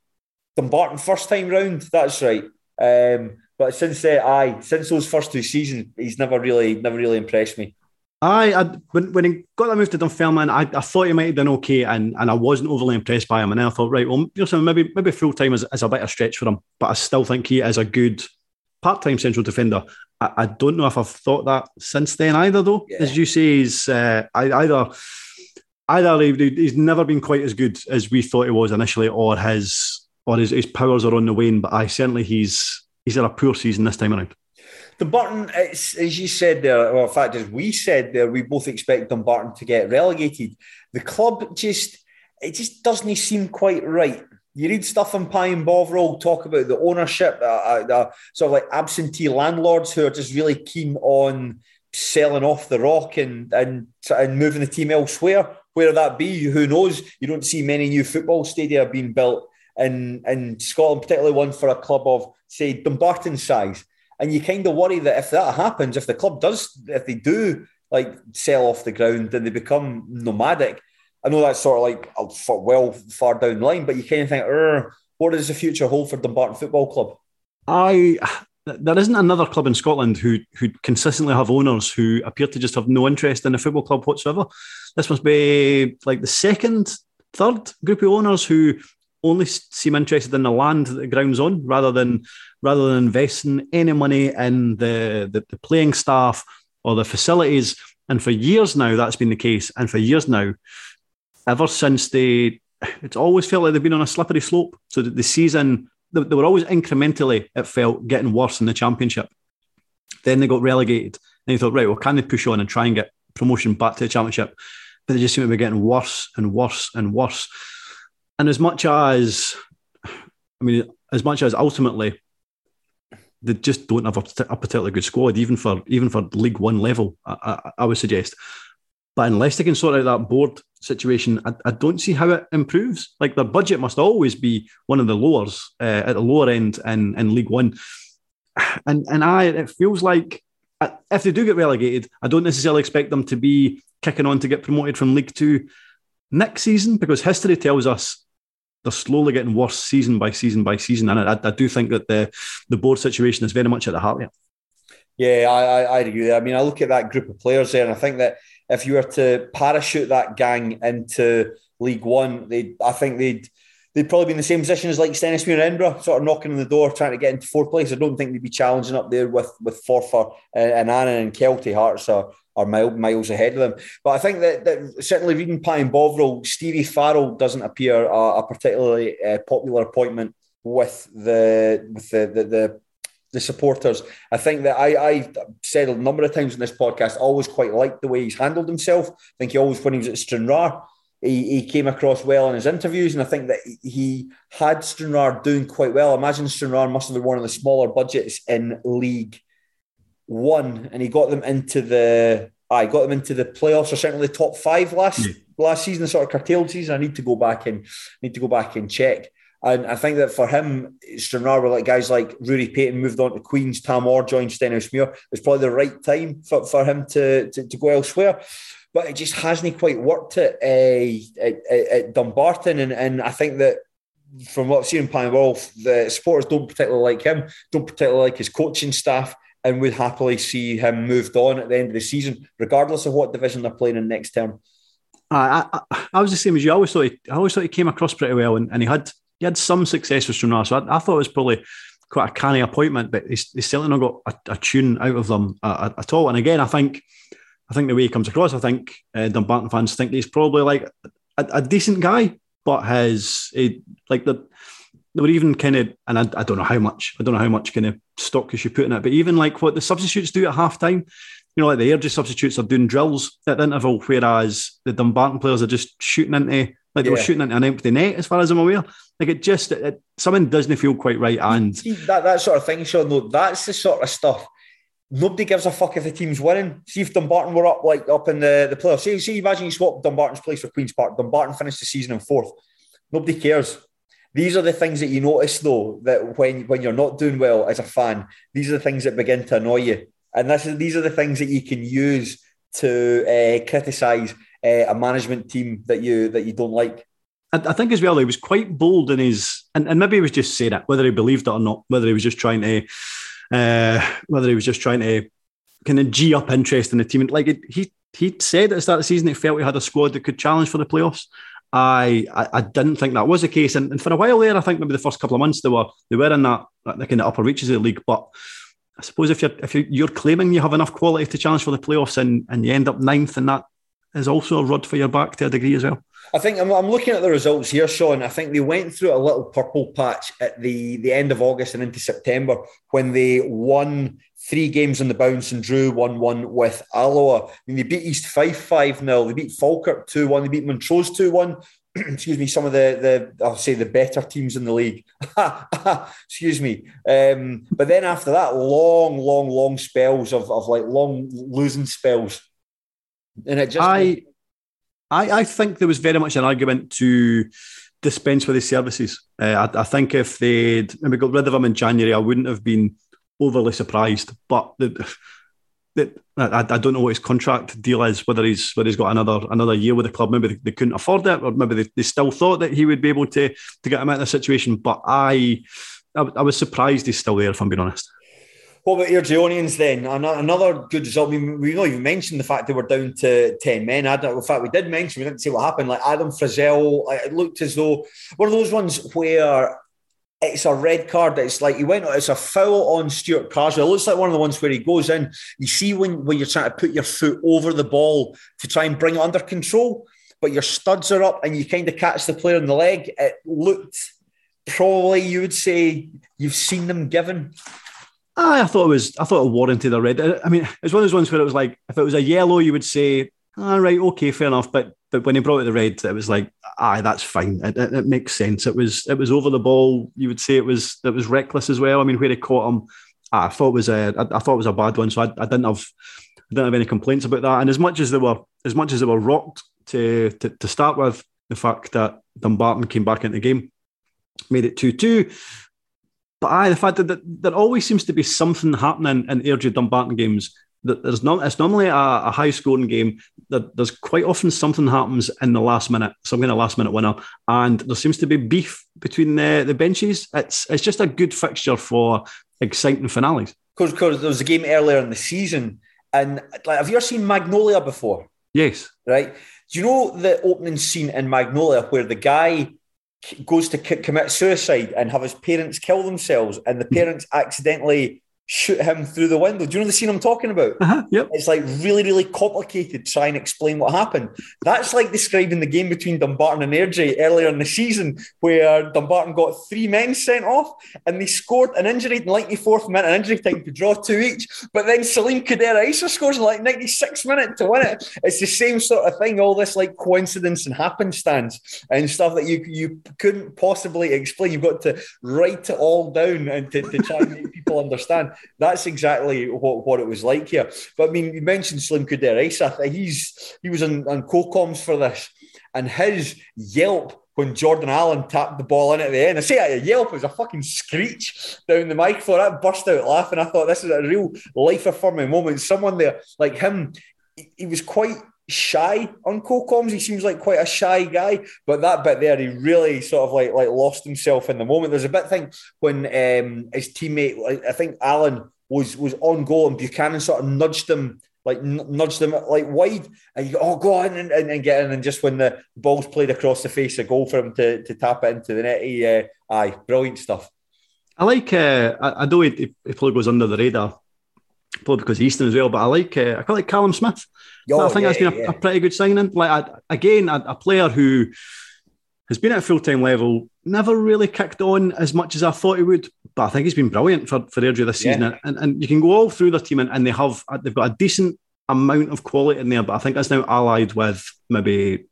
[SPEAKER 1] Dumbarton first time round. That's right. Um, but since then, aye, since those first two seasons, he's never really, never really impressed me.
[SPEAKER 2] I, I when, when he got that move to Dunfermline, I, I thought he might have done okay, and, and I wasn't overly impressed by him. And then I thought, right, well, you know, maybe maybe full time is, is a bit of stretch for him, but I still think he is a good part time central defender. I, I don't know if I've thought that since then either, though.
[SPEAKER 1] Yeah.
[SPEAKER 2] As you say, he's uh, either either he's never been quite as good as we thought he was initially, or his or his, his powers are on the wane. But I certainly he's he's had a poor season this time around.
[SPEAKER 1] Dumbarton, it's, as you said there, or in fact, as we said there, we both expect Dumbarton to get relegated. The club just, it just doesn't seem quite right. You read stuff on Pie and Bovril talk about the ownership, uh, uh, sort of like absentee landlords who are just really keen on selling off the rock and and and moving the team elsewhere. Where that be, who knows? You don't see many new football stadia being built in in Scotland, particularly one for a club of say Dumbarton size. And you kind of worry that if that happens, if the club does, if they do like sell off the ground and they become nomadic, I know that's sort of like well far down the line, but you kind of think, "Er, what does the future hold for Dumbarton Football Club?
[SPEAKER 2] I there isn't another club in Scotland who who consistently have owners who appear to just have no interest in the football club whatsoever. This must be like the second, third group of owners who only seem interested in the land that the ground's on, rather than rather than investing any money in the, the the playing staff or the facilities. And for years now, that's been the case. And for years now, ever since they, it's always felt like they've been on a slippery slope. So the season, they, they were always incrementally, it felt, getting worse in the championship. Then they got relegated. And you thought, right, well, can they push on and try and get promotion back to the championship? But they just seem to be getting worse and worse and worse. And as much as, I mean, as much as ultimately they just don't have a, a particularly good squad, even for even for League One level. I, I, I would suggest. But unless they can sort out that board situation, I, I, don't see how it improves. Like their budget must always be one of the lowers uh, at the lower end in, in League One. And and I it feels like uh, if they do get relegated, I don't necessarily expect them to be kicking on to get promoted from League Two next season because history tells us they're slowly getting worse season by season by season. And I, I do think that the the board situation is very much at the heart of it.
[SPEAKER 1] Yeah, I, I, I agree. I mean, I look at that group of players there, and I think that if you were to parachute that gang into League One, they I think they'd they'd probably be in the same position as like Stenhousemuir and Edinburgh, sort of knocking on the door, trying to get into fourth place. I don't think they'd be challenging up there with with Forfar and, and Annan and Kelty Hearts are, are miles, ahead of them. But I think that, that certainly reading Pie and Bovril, Stevie Farrell doesn't appear a, a particularly uh, popular appointment with the with the, the, the the supporters. I think that I, I said a number of times in this podcast, I always quite liked the way he's handled himself. I think he always, when he was at Stranraer, he, he came across well in his interviews, and I think that he had Stranraer doing quite well. I imagine Stranraer must have been one of the smaller budgets in League One, and he got them into the I got them into the playoffs or certainly the top five last yeah. last season, the sort of curtailed season. I need to go back and need to go back and check. And I think that for him, Stranraer, like guys like Ruairi Paton moved on to Queens, Tam Orr joined Stenhousemuir. It's probably the right time for, for him to, to, to go elsewhere but it just hasn't quite worked at, uh, at, at, Dumbarton. And, and I think that from what I've seen in Pie and Bovril, the supporters don't particularly like him, don't particularly like his coaching staff, and would happily see him moved on at the end of the season, regardless of what division they're playing in next term.
[SPEAKER 2] I, I, I was the same as you. I always thought he, I always thought he came across pretty well, and, and he had he had some success with Stranraer. So I, I, thought it was probably quite a canny appointment, but he's, he's certainly not got a, a tune out of them uh, at all. And again, I think I think the way he comes across, I think uh, Dumbarton fans think he's probably like a, a decent guy, but has a, like the they were even kind of, and I, I, don't know how much, I don't know how much kind of stock you should put in it, but even like what the substitutes do at half time, you know, like the Airdrie substitutes are doing drills at the interval, whereas the Dumbarton players are just shooting into, like they yeah. were shooting into an empty net, as far as I'm aware. Like it just, it, it, something doesn't feel quite right. And
[SPEAKER 1] See, that, that sort of thing, Shaughan, though, that's the sort of stuff nobody gives a fuck if the team's winning. See if Dumbarton were up like up in the, the playoffs. See, see, imagine you swap Dumbarton's place for Queen's Park. Dumbarton finished the season in fourth. Nobody cares. These are the things that you notice though, that when when you're not doing well as a fan, these are the things that begin to annoy you. And this is, these are the things that you can use to uh, criticise uh, a management team that you that you don't like.
[SPEAKER 2] I, think as well, he was quite bold in his, and, and maybe he was just saying it, whether he believed it or not, whether he was just trying to uh, whether he was just trying to kind of g up interest in the team. And Like it, he he said at the start of the season, he felt he had a squad that could challenge for the playoffs. I, I, I didn't think that was the case, and, and, for a while there, I think maybe the first couple of months they were they were in that the kind of upper reaches of the league. But I suppose if you're if you're claiming you have enough quality to challenge for the playoffs and and you end up ninth, in that is also a rod for your back to a degree as well.
[SPEAKER 1] I think I'm, I'm, looking at the results here, Shaughan. I think they went through a little purple patch at the, the end of August and into September when they won three games on the bounce and drew 1 1 with Alloa. I mean, they beat East Fife 5 0. They beat Falkirk 2 1. They beat Montrose 2 1. [CLEARS THROAT] Excuse me, some of the, the, I'll say the better teams in the league. [LAUGHS] Excuse me. Um, but then after that, long, long, long spells of, of like long losing spells. And it just.
[SPEAKER 2] I, I, I think there was very much an argument to dispense with his services. Uh, I, I, think if they'd maybe got rid of him in January, I wouldn't have been overly surprised. But the, the, I, I, don't know what his contract deal is, whether he's whether he's got another another year with the club. Maybe they, they couldn't afford it, or maybe they, they, still thought that he would be able to to get him out of the situation. But I, I, I was surprised he's still there, if I'm being honest.
[SPEAKER 1] What about your Airdrieonians then? Another good result. I mean, we've not even mentioned the fact they we're down to 10 men. in fact, we did mention, we didn't see what happened. Like Adam Frizzell, it looked as though one of those ones where it's a red card. It's like he went, it's a foul on Stuart Carswell. It looks like one of the ones where he goes in. You see when, when you're trying to put your foot over the ball to try and bring it under control, but your studs are up and you kind of catch the player in the leg. It looked probably, you would say, you've seen them given.
[SPEAKER 2] I thought it was. I thought it warranted a red. Uh, I mean, it's one of those ones where it was like, if it was a yellow, you would say, "All right, okay, fair enough." But but when he brought it the red, it was like, aye, that's fine. It, it, it, makes sense. It was it was over the ball. You would say it was it was reckless as well. I mean, where he caught him, I thought it was a I, I thought it was a bad one. So I, I didn't have I didn't have any complaints about that. And as much as they were as much as they were rocked to to, to start with, the fact that Dumbarton came back into the game made it two two. But aye, the fact that, that there always seems to be something happening in Airdrie Dumbarton games that there's not it's normally a, a high scoring game. That there's quite often something happens in the last minute some kind of last minute winner. And there seems to be beef between the, the benches. It's it's just a good fixture for exciting finales.
[SPEAKER 1] Because there was a game earlier in the season and like have you ever seen magnolia before?
[SPEAKER 2] Yes.
[SPEAKER 1] Right? Do you know the opening scene in magnolia where the guy goes to commit suicide and have his parents kill themselves and the parents accidentally shoot him through the window. Do you know the scene I'm talking about?
[SPEAKER 2] Uh-huh, yep.
[SPEAKER 1] It's like really, really complicated to try and explain what happened. That's like describing the game between Dumbarton and Airdrie earlier in the season, where Dumbarton got three men sent off and they scored an injury in the 94th minute, an injury time to draw two each. But then Salim Kouider-Aissa scores in like 96 minute to win it. It's the same sort of thing, all this like coincidence and happenstance and stuff that you you couldn't possibly explain. You've got to write it all down and to, to try and make people [LAUGHS] understand that's exactly what, what it was like here. But I mean, you mentioned Salim Kouider-Aissa. He's he was on, on co-coms for this, and his yelp when Jordan Allen tapped the ball in at the end. I say a yelp, it was a fucking screech down the microphone. I burst out laughing. I thought this is a real life affirming moment. Someone there like him, he was quite shy on co-coms. He seems like quite a shy guy, but that bit there, he really sort of like like lost himself in the moment. There's a bit thing when um, his teammate, I think Alan was was on goal and Buchanan sort of nudged him. Like nudged him like wide, and you go, oh, go on and, and, and, get in. And just when the ball's played across the face, a goal for him to, to tap it into the net. He, uh, aye, brilliant stuff.
[SPEAKER 2] I like. Uh, I, I know he, he probably goes under the radar, probably because Easton as well. But I like. Uh, I quite like Callum Smith. Oh, I think yeah, that's been a, yeah. a, pretty good signing. Like I, again, a, a, player who has been at a full time level, never really kicked on as much as I thought he would. But I think he's been brilliant for for Airdrie this season. Yeah. And, and you can go all through their team, and, and they have they've got a decent amount of quality in there. But I think that's now allied with maybe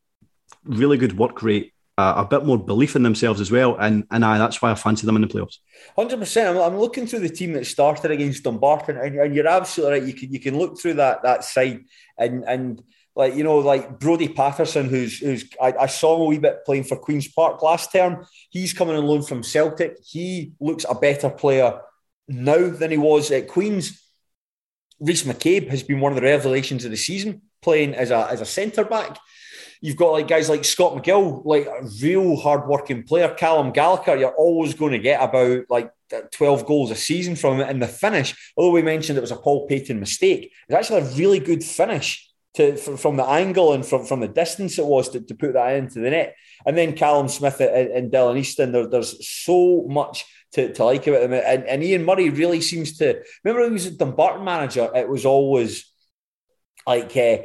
[SPEAKER 2] really good work rate uh, a bit more belief in themselves as well. And and I, that's why I fancy them in the playoffs.
[SPEAKER 1] Hundred percent. I'm looking through the team that started against Dumbarton, and, and you're absolutely right. You can you can look through that that side, and and like you know, like Brody Patterson, who's who's I, I, saw him a wee bit playing for Queens Park last term. He's coming on loan from Celtic. He looks a better player now than he was at Queens. Rhys McCabe has been one of the revelations of the season, playing as a as a centre back. You've got like guys like Scott McGill, like a real hard-working player. Callum Gallagher, you're always going to get about like 12 goals a season from him. And the finish, although we mentioned it was a Paul Payton mistake, it's actually a really good finish to from the angle and from, from the distance it was to, to put that into the net. And then Callum Smith and, and Dylan Easton, there, there's so much to, to like about them. And, and Ian Murray really seems to remember when he was a Dumbarton manager, it was always like uh,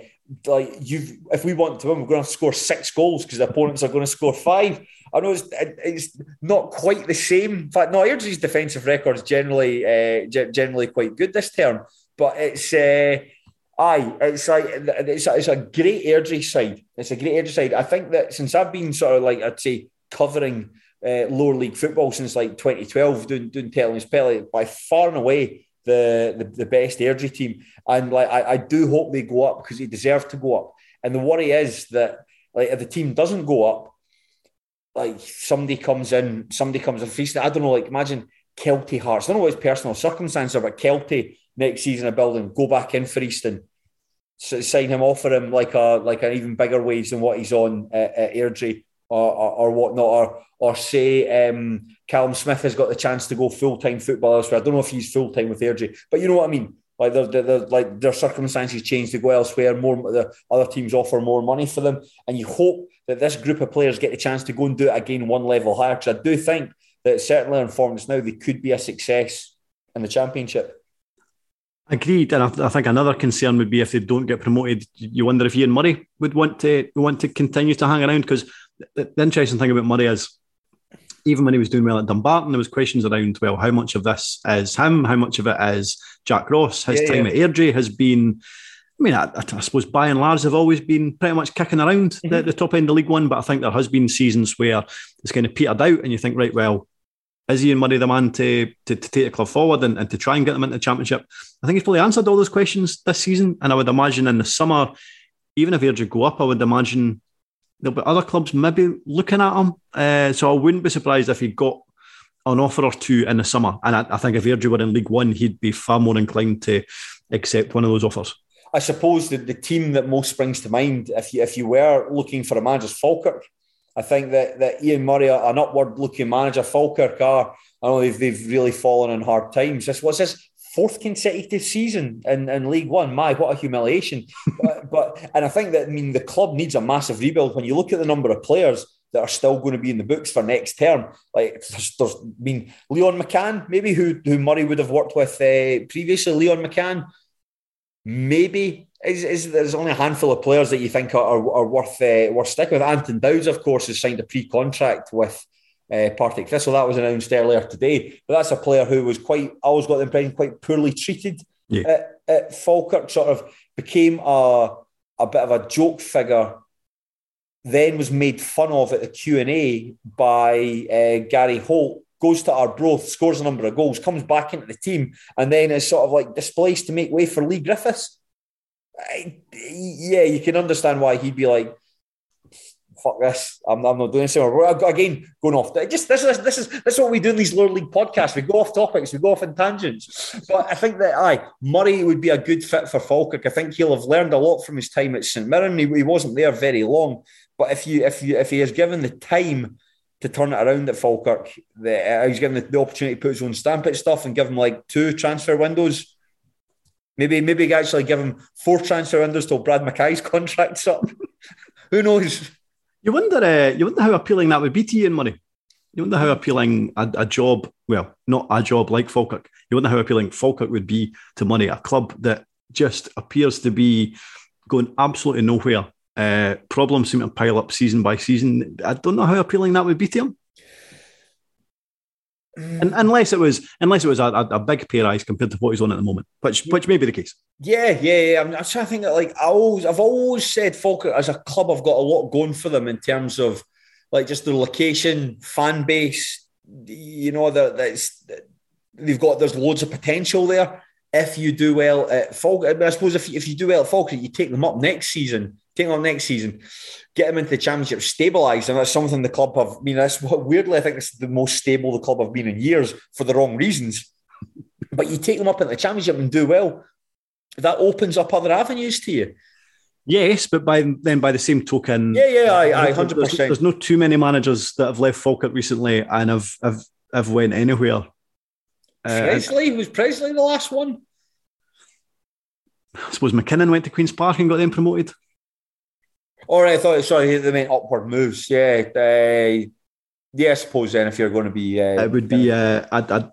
[SPEAKER 1] like you if we want to win, we're going to, score six goals because the opponents are going to score five. I know it's, it's not quite the same. In fact, no, Airdrie's defensive record is generally uh, generally quite good this term, but it's uh, aye, it's like it's a, it's a great Airdrie side. It's a great Airdrie side. I think that since I've been sort of like I'd say covering uh, lower league football since like 2012, doing doing Tell Him He's Pelé by far and away the, the, the best Airdrie team. And like I, I do hope they go up because they deserve to go up. And the worry is that like if the team doesn't go up, like somebody comes in, somebody comes in feasting. I don't know, like imagine Kelty Hearts. I don't know what his personal circumstances are, but Kelty next season a building, go back in for Easton. So sign him, offer him like a like an even bigger wage than what he's on at, at Airdrie or, or, or whatnot, or or say um, Callum Smith has got the chance to go full time football elsewhere. I don't know if he's full time with Airdrie, but you know what I mean. Like they're, they're, like their circumstances change to go elsewhere. More the other teams offer more money for them, and you hope that this group of players get the chance to go and do it again one level higher. Because I do think that certainly in forms now they could be a success in the championship.
[SPEAKER 2] Agreed, and I, I, think another concern would be if they don't get promoted. You wonder if Ian Murray would want to want to continue to hang around because the, the interesting thing about Murray is even when he was doing well at Dumbarton, there was questions around, well, how much of this is him? How much of it is Jack Ross? His yeah, time yeah. at Airdrie has been I mean, I, I, suppose by and large they've always been pretty much kicking around mm-hmm. the, the, top end of League One, but I think there has been seasons where it's kind of petered out, and you think, right, well, is Ian Murray the man to, to, to take the club forward and, and, to try and get them into the championship? I think he's probably answered all those questions this season, and I would imagine in the summer, even if Airdrie go up, I would imagine there'll be other clubs maybe looking at him. Uh, so I wouldn't be surprised if he got an offer or two in the summer. And I, I think if Airdrie were in League One, he'd be far more inclined to accept one of those offers.
[SPEAKER 1] I suppose that the team that most springs to mind, if you if you were looking for a manager, is Falkirk. I think that, that Ian Murray, an upward looking manager, Falkirk are, I don't know they've, they've really fallen in hard times. This was his fourth consecutive season in, in League One. My, what a humiliation. but, [LAUGHS] but, and I think that, I mean, the club needs a massive rebuild. When you look at the number of players that are still going to be in the books for next term, like there's, there's I mean, Leon McCann, maybe who, who Murray would have worked with uh, previously, Leon McCann, maybe is, is there's only a handful of players that you think are, are, worth uh, worth sticking with. Anton Dowds, of course, has signed a pre-contract with uh, Partick Thistle. That was announced earlier today. But that's a player who was quite, I always got the impression, quite poorly treated yeah. at, at Falkirk. Sort of became a a bit of a joke figure. Then was made fun of at the Q and A by uh, Gary Holt. Goes to Arbroath, scores a number of goals, comes back into the team, and then is sort of like displaced to make way for Leigh Griffiths. I, yeah, you can understand why he'd be like, "Fuck this! I'm, I'm not doing this anymore." Again, going off. Just this is this is this is what we do in these lower league podcasts. We go off topics, we go off in tangents. But I think that aye, Murray would be a good fit for Falkirk. I think he'll have learned a lot from his time at St Mirren. He, he wasn't there very long, but if you if you if he is given the time to turn it around at Falkirk, the, uh, he's given the, the opportunity to put his own stamp at stuff and give him like two transfer windows Maybe maybe actually give him four transfer windows till Brad McKay's [LAUGHS] contract's up. Who knows?
[SPEAKER 2] You wonder. Uh, you wonder how appealing that would be to Ian Murray. You wonder how appealing a, a, job, well, not a job like Falkirk. You wonder how appealing Falkirk would be to Murray, a club that just appears to be going absolutely nowhere. Uh, problems seem to pile up season by season. I don't know how appealing that would be to him. And, unless it was unless it was a, a, big pay rise compared to what he's on at the moment, which which may be the case.
[SPEAKER 1] Yeah, yeah, yeah. I'm, I'm trying to think that like I always I've always said Falkirk as a club I've got a lot going for them in terms of like just the location, fan base. You know that that's they've got there's loads of potential there. If you do well at Falkirk, I suppose if, if you do well at Falkirk, you take them up next season take on next season, get them into the championship, stabilise, and that's something the club have. I mean, that's what weirdly I think it's the most stable the club have been in years for the wrong reasons. But you take them up into the championship and do well, that opens up other avenues to you.
[SPEAKER 2] Yes, but by then by the same token,
[SPEAKER 1] yeah, yeah, I, hundred
[SPEAKER 2] percent. There's, there's no too many managers that have left Falkirk recently and have have, have went anywhere.
[SPEAKER 1] Uh, was Pressley the last one.
[SPEAKER 2] I suppose McKinnon went to Queens Park and got them promoted.
[SPEAKER 1] Or I thought, sorry, they meant upward moves. Yeah. Uh, yeah, I suppose then if you're going to be. Uh,
[SPEAKER 2] it would be, uh, I'd, I'd,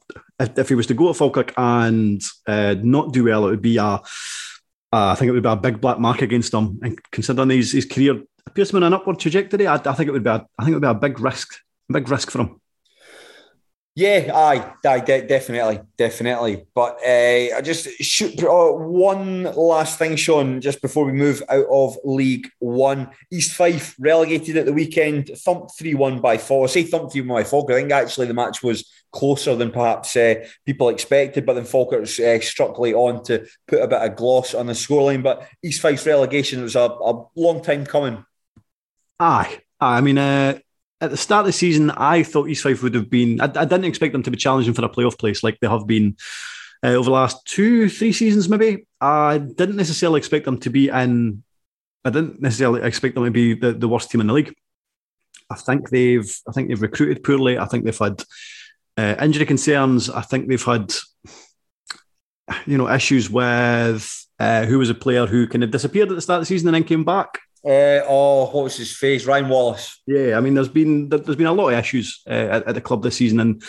[SPEAKER 2] if he was to go to Falkirk and uh, not do well, it would be a, I think it would be a big black mark against him. And considering his, his career appears to be on an upward trajectory, I, I think it would be a, I think it would be a big risk, big risk for him.
[SPEAKER 1] Yeah, aye, aye, de- definitely, definitely. But uh, I just shoot uh, one last thing, Shaughan, just before we move out of League One. East Fife relegated at the weekend, thumped 3 1 by Fog. I say thumped 3 1 by Fog. I think actually the match was closer than perhaps uh, people expected, but then Falkirk uh, struck late on to put a bit of gloss on the scoreline. But East Fife's relegation was a, a long time coming.
[SPEAKER 2] Aye, I mean, uh, at the start of the season, I thought East Fife would have been. I, I didn't expect them to be challenging for a playoff place like they have been uh, over the last two, three seasons, maybe. I didn't necessarily expect them to be in. I didn't necessarily expect them to be the, the worst team in the league. I think they've. I think they've recruited poorly. I think they've had uh, injury concerns. I think they've had, you know, issues with uh, who was a player who kind of disappeared at the start of the season and then came back.
[SPEAKER 1] Uh, oh, what was his face? Ryan Wallace.
[SPEAKER 2] Yeah, I mean, there's been there's been a lot of issues uh, at, at, the club this season, and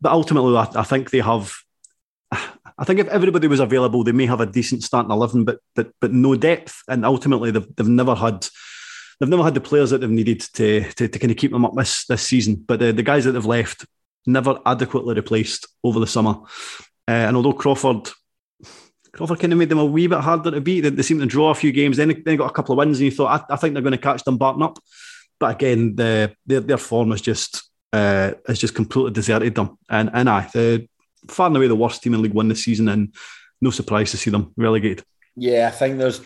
[SPEAKER 2] but ultimately, I, I, think they have. I think if everybody was available, they may have a decent starting eleven, but but but no depth, and ultimately, they've they've never had. They've never had the players that they've needed to, to, to kind of keep them up this, this season. But the, the guys that they've left never adequately replaced over the summer. Uh, and although Crawford Crawford kind of made them a wee bit harder to beat. They, they seemed to draw a few games, then they, got a couple of wins, and you thought, I, I think they're going to catch Dumbarton up. But again, the, their, their form is just uh, has just completely deserted them. And and I, the far and away the worst team in League One this season, and no surprise to see them relegated.
[SPEAKER 1] Yeah, I think there's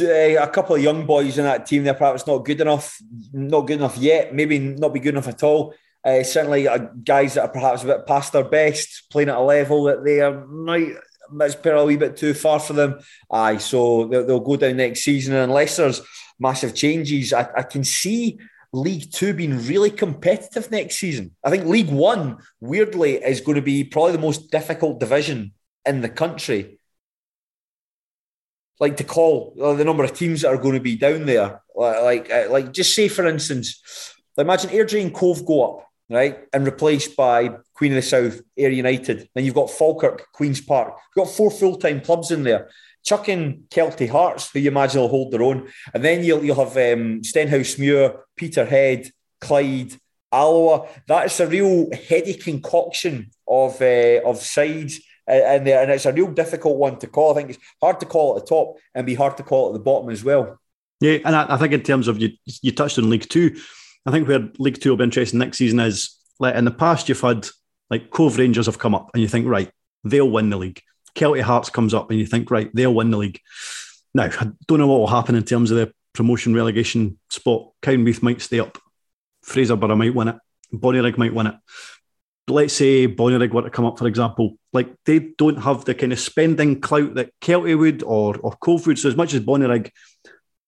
[SPEAKER 1] uh, a couple of young boys in that team. They're perhaps not good enough, not good enough yet. Maybe not be good enough at all. Uh, certainly, uh, guys that are perhaps a bit past their best, playing at a level that they are might it's a wee bit too far for them. Aye, so they'll, they'll go down next season unless there's massive changes. I, I can see League Two being really competitive next season. I think League One, weirdly, is going to be probably the most difficult division in the country. Like to call the number of teams that are going to be down there. Like, like, like just say for instance, imagine Airdrie and Cove go up, right, and replaced by Queen of the South, Ayr United. Then you've got Falkirk, Queen's Park. You've got four full time clubs in there. Chuck in Kelty Hearts, who you imagine will hold their own. And then you'll, you'll have um, Stenhousemuir, Peterhead, Clyde, Alloa. That's a real heady concoction of, uh, of sides. And, and it's a real difficult one to call. I think it's hard to call at the top and be hard to call at the bottom as well.
[SPEAKER 2] Yeah, and I, I think in terms of you, you touched on League Two. I think where League Two will be interesting next season is like in the past you've had like Cove Rangers have come up, and you think right, they'll win the league. Kelty Hearts comes up and you think, right, they'll win the league. Now, I don't know what will happen in terms of the promotion relegation spot. Cowdenbeath might stay up. Fraserburgh might win it. Bonnyrigg might win it. But let's say Bonnyrigg were to come up, for example, like they don't have the kind of spending clout that Kelty would or, or Cove would. So as much as Bonnyrigg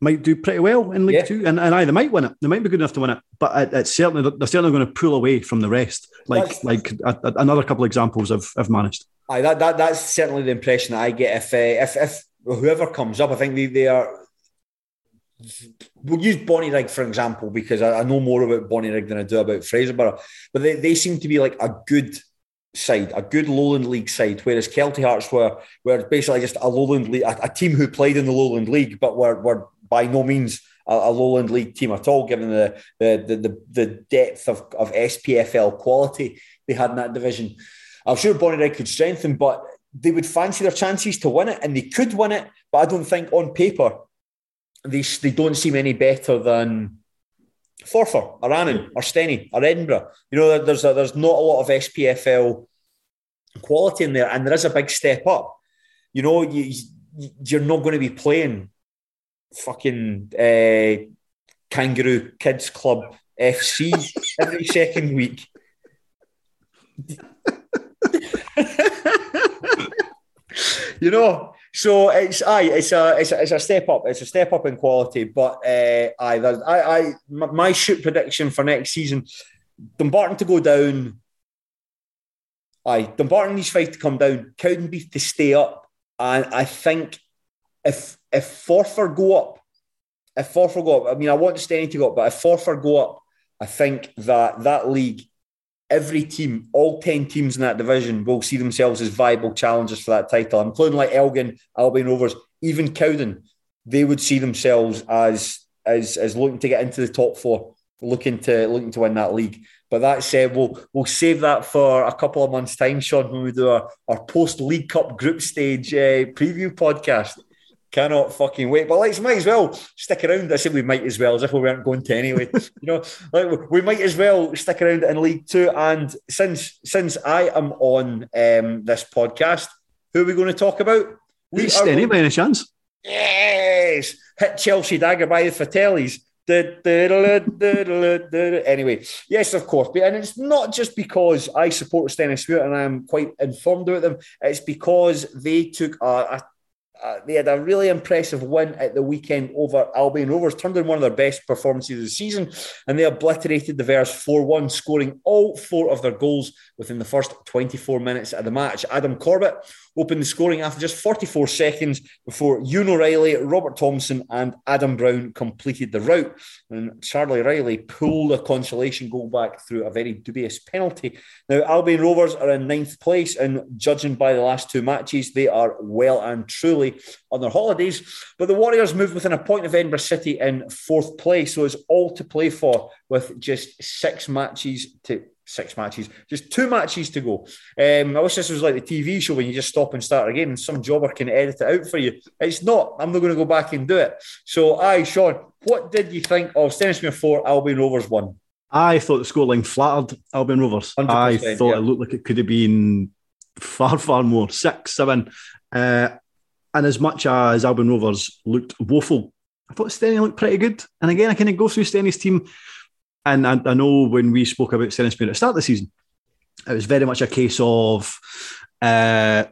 [SPEAKER 2] might do pretty well in League yeah. Two, and, and aye, they might win it. They might be good enough to win it, but it, it's certainly they're certainly going to pull away from the rest. Like That's, like a, a, another couple of examples have, have managed.
[SPEAKER 1] Aye, that, that that's certainly the impression that I get. If uh, if if whoever comes up, I think they, they are. We'll use Bonnie Bonnyrigg for example because I, I know more about Bonnie Bonnyrigg than I do about Fraserburgh, but they, they seem to be like a good side, a good Lowland League side, whereas Kelty Hearts were were basically just a Lowland League, a, a team who played in the Lowland League, but were were by no means a, a Lowland League team at all, given the the the, the depth of, of SPFL quality they had in that division. I'm sure Bonnyrigg could strengthen, but they would fancy their chances to win it, and they could win it. But I don't think on paper they they don't seem any better than Forfar or Annan or Steny or Edinburgh. You know, there's a, there's not a lot of SPFL quality in there, and there is a big step up. You know, you you're not going to be playing fucking uh, Kangaroo Kids Club FC every [LAUGHS] second week. you know, so it's aye, it's a, it's a it's a step up. It's a step up in quality, but uh, aye, I, I my shoot prediction for next season, Dumbarton to go down. Aye, Dumbarton needs fight to come down. Cowdenbeath to stay up, and I think if if Forfar go up, if Forfar go up, I mean, I want Steny to go up, but if Forfar go up, I think that that league every team, all 10 teams in that division, will see themselves as viable challengers for that title, including like Elgin, Albion Rovers, even Cowden. They would see themselves as as as looking to get into the top four, looking to looking to win that league. But that said, we'll we'll save that for a couple of months' time, Shaughan, when we do our, our post League Cup group stage uh, preview podcast. Cannot fucking wait. But let's might as well stick around. I said we might as well, as if we weren't going to anyway. [LAUGHS] you know, like we might as well stick around in League Two. And since since I am on um, this podcast, who are we going to talk about?
[SPEAKER 2] We are any by any chance?
[SPEAKER 1] Yes, hit Chelsea dagger by the Fratellis. Anyway, yes, of course. And it's not just because I support Stenhousemuir and I'm quite informed about them. It's because they took a, a uh, they had a really impressive win at the weekend over Albion Rovers, turned in one of their best performances of the season, and they obliterated the Verse 4 1, scoring all four of their goals within the first 24 minutes of the match. Adam Corbett opened the scoring after just 44 seconds before Ewan O'Reilly, Robert Thompson, and Adam Brown completed the route. And Charlie Riley pulled a consolation goal back through a very dubious penalty. Now, Albion Rovers are in ninth place, and judging by the last two matches, they are well and truly on their holidays. But the Warriors moved within a point of Edinburgh City in fourth place, so it's all to play for with just six matches to six matches, just two matches to go. Um, I wish this was like the TV show when you just stop and start again, and some jobber can edit it out for you. It's not. I'm not going to go back and do it. So, aye, Shaughan, what did you think of Stenhousemuir four, Albion Rovers one?
[SPEAKER 2] I thought the scoreline flattered Albion Rovers. I thought
[SPEAKER 1] yeah.
[SPEAKER 2] it looked like it could have been far, far more six, seven. Uh, and as much as Albion Rovers looked woeful, I thought Stenny looked pretty good. And again, I kind of go through Stenny's team. And I, I know when we spoke about Stenny's at the start of the season, it was very much a case of uh,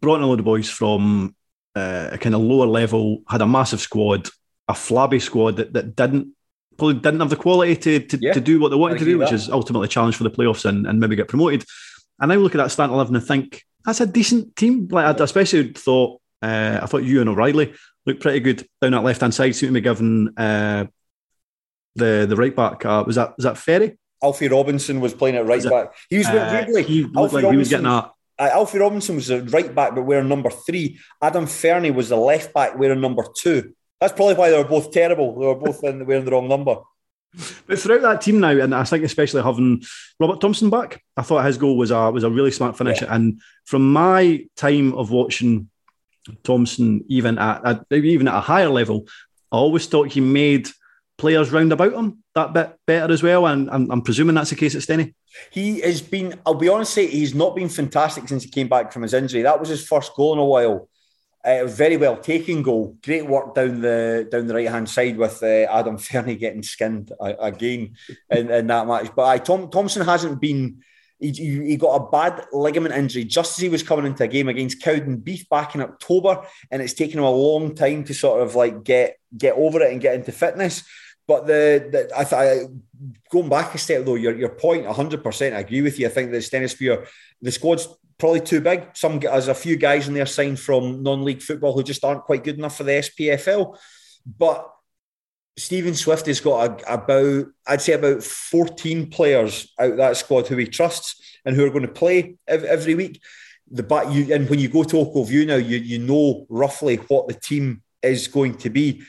[SPEAKER 2] brought in a load of boys from uh, a kind of lower level, had a massive squad, a flabby squad that, that didn't probably didn't have the quality to, to,
[SPEAKER 1] Yeah,
[SPEAKER 2] to do what they wanted to do, which
[SPEAKER 1] with
[SPEAKER 2] is ultimately a challenge for the playoffs and, and maybe get promoted. And I look at that starting eleven and think that's a decent team. Like I especially thought, uh, I thought Ewan O'Reilly looked pretty good down that left hand side. Seemed to be given uh, the the right back. Uh, was that was that Ferry?
[SPEAKER 1] Alfie Robinson was playing at right back. He was
[SPEAKER 2] Uh,
[SPEAKER 1] weirdly.
[SPEAKER 2] he looked
[SPEAKER 1] Alfie
[SPEAKER 2] like he was getting a
[SPEAKER 1] Uh, Alfie Robinson was the right back, but wearing number three. Adam Fernie was the left back, wearing number two. That's probably why they were both terrible. They were both in, wearing the wrong number.
[SPEAKER 2] But throughout that team now, and I think especially having Robert Thompson back, I thought his goal was a was a really smart finish. And from my time of watching Thompson, even at, at even at a higher level, I always thought he made players round about him that bit better as well. And I'm, I'm presuming that's the case at Stenny.
[SPEAKER 1] He has been, I'll be honest, he's not been fantastic since he came back from his injury. That was his first goal in a while. Uh, it was very well taken goal. Great work down the down the right hand side with uh, Adam Fernie getting skinned uh, again in, in that match. But I, Tom Thompson hasn't been. He, he got a bad ligament injury just as he was coming into a game against Cowden Beef back in October, and it's taken him a long time to sort of like get get over it and get into fitness. But the, the I th- going back a step though, your your point, hundred percent, I agree with you. I think that the Stenosphere, the squad's probably too big. Some as a few guys in there signed from non-league football who just aren't quite good enough for the SPFL. But Stephen Swift has got a, about, I'd say about 14 players out that squad who he trusts and who are going to play ev- every week. The back you and when you go to Ochilview now, you you know roughly what the team is going to be. Do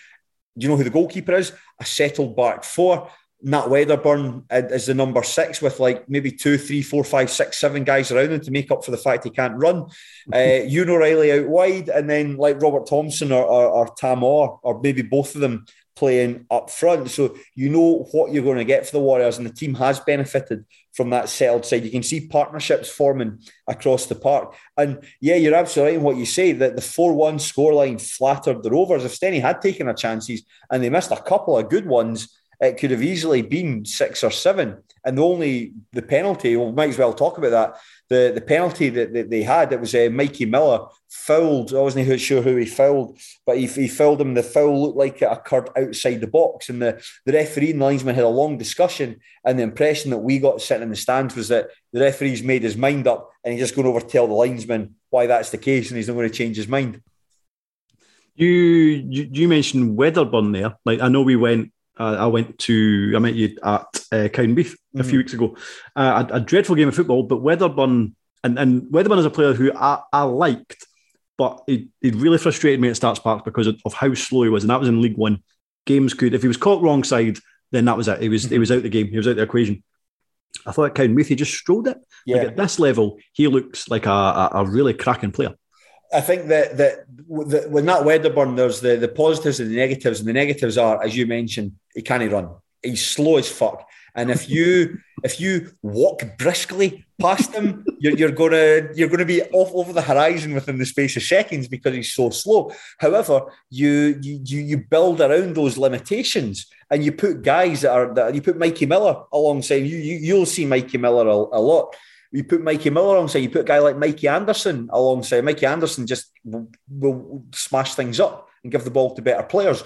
[SPEAKER 1] you know who the goalkeeper is? A settled back four. Nat Wedderburn is the number six with like maybe two, three, four, five, six, seven guys around him to make up for the fact he can't run. [LAUGHS] uh, Ewan O'Reilly out wide, and then like Robert Thompson or, or, or Tam Orr, or maybe both of them playing up front. So you know what you're going to get for the Warriors, and the team has benefited from that settled side. You can see partnerships forming across the park. And yeah, you're absolutely right in what you say that the 4 1 scoreline flattered the Rovers. If Stenny had taken their chances and they missed a couple of good ones, it could have easily been six or seven. And the only the penalty, we might as well talk about that. The the penalty that, that they had, it was uh, Mikey Miller fouled. I wasn't sure who he fouled, but he, he fouled him. The foul looked like it occurred outside the box. And the, the referee and linesman had a long discussion. And the impression that we got sitting in the stands was that the referee's made his mind up and he's just going over to tell the linesman why that's the case and he's not going to change his mind.
[SPEAKER 2] You you, you mentioned Wedderburn there. Like I know we went. Uh, I went to I met you at uh, Cowdenbeath a few weeks ago. Uh, a, a dreadful game of football, but Wedderburn and and Wedderburn is a player who I, I liked, but it, it really frustrated me at Stark's Park because of, of how slow he was, and that was in League One. Games could if he was caught wrong side, then that was it. He was he was out the game. He was out the equation. I thought at Cowdenbeath he just strode it.
[SPEAKER 1] Yeah.
[SPEAKER 2] Like at this level, he looks like a, a, a really cracking player.
[SPEAKER 1] I think that that that when that Wedderburn, there's the, the positives and the negatives, and the negatives are, as you mentioned, he can't run. He's slow as fuck. And if you [LAUGHS] if you walk briskly past him, [LAUGHS] you're, you're gonna you're gonna be off over the horizon within the space of seconds because he's so slow. However, you you you you build around those limitations and you put guys that are that you put Mikey Miller alongside you. you you'll see Mikey Miller a, a lot. You put Mikey Miller alongside, you put a guy like Mikey Anderson alongside. Mikey Anderson just will, will smash things up and give the ball to better players.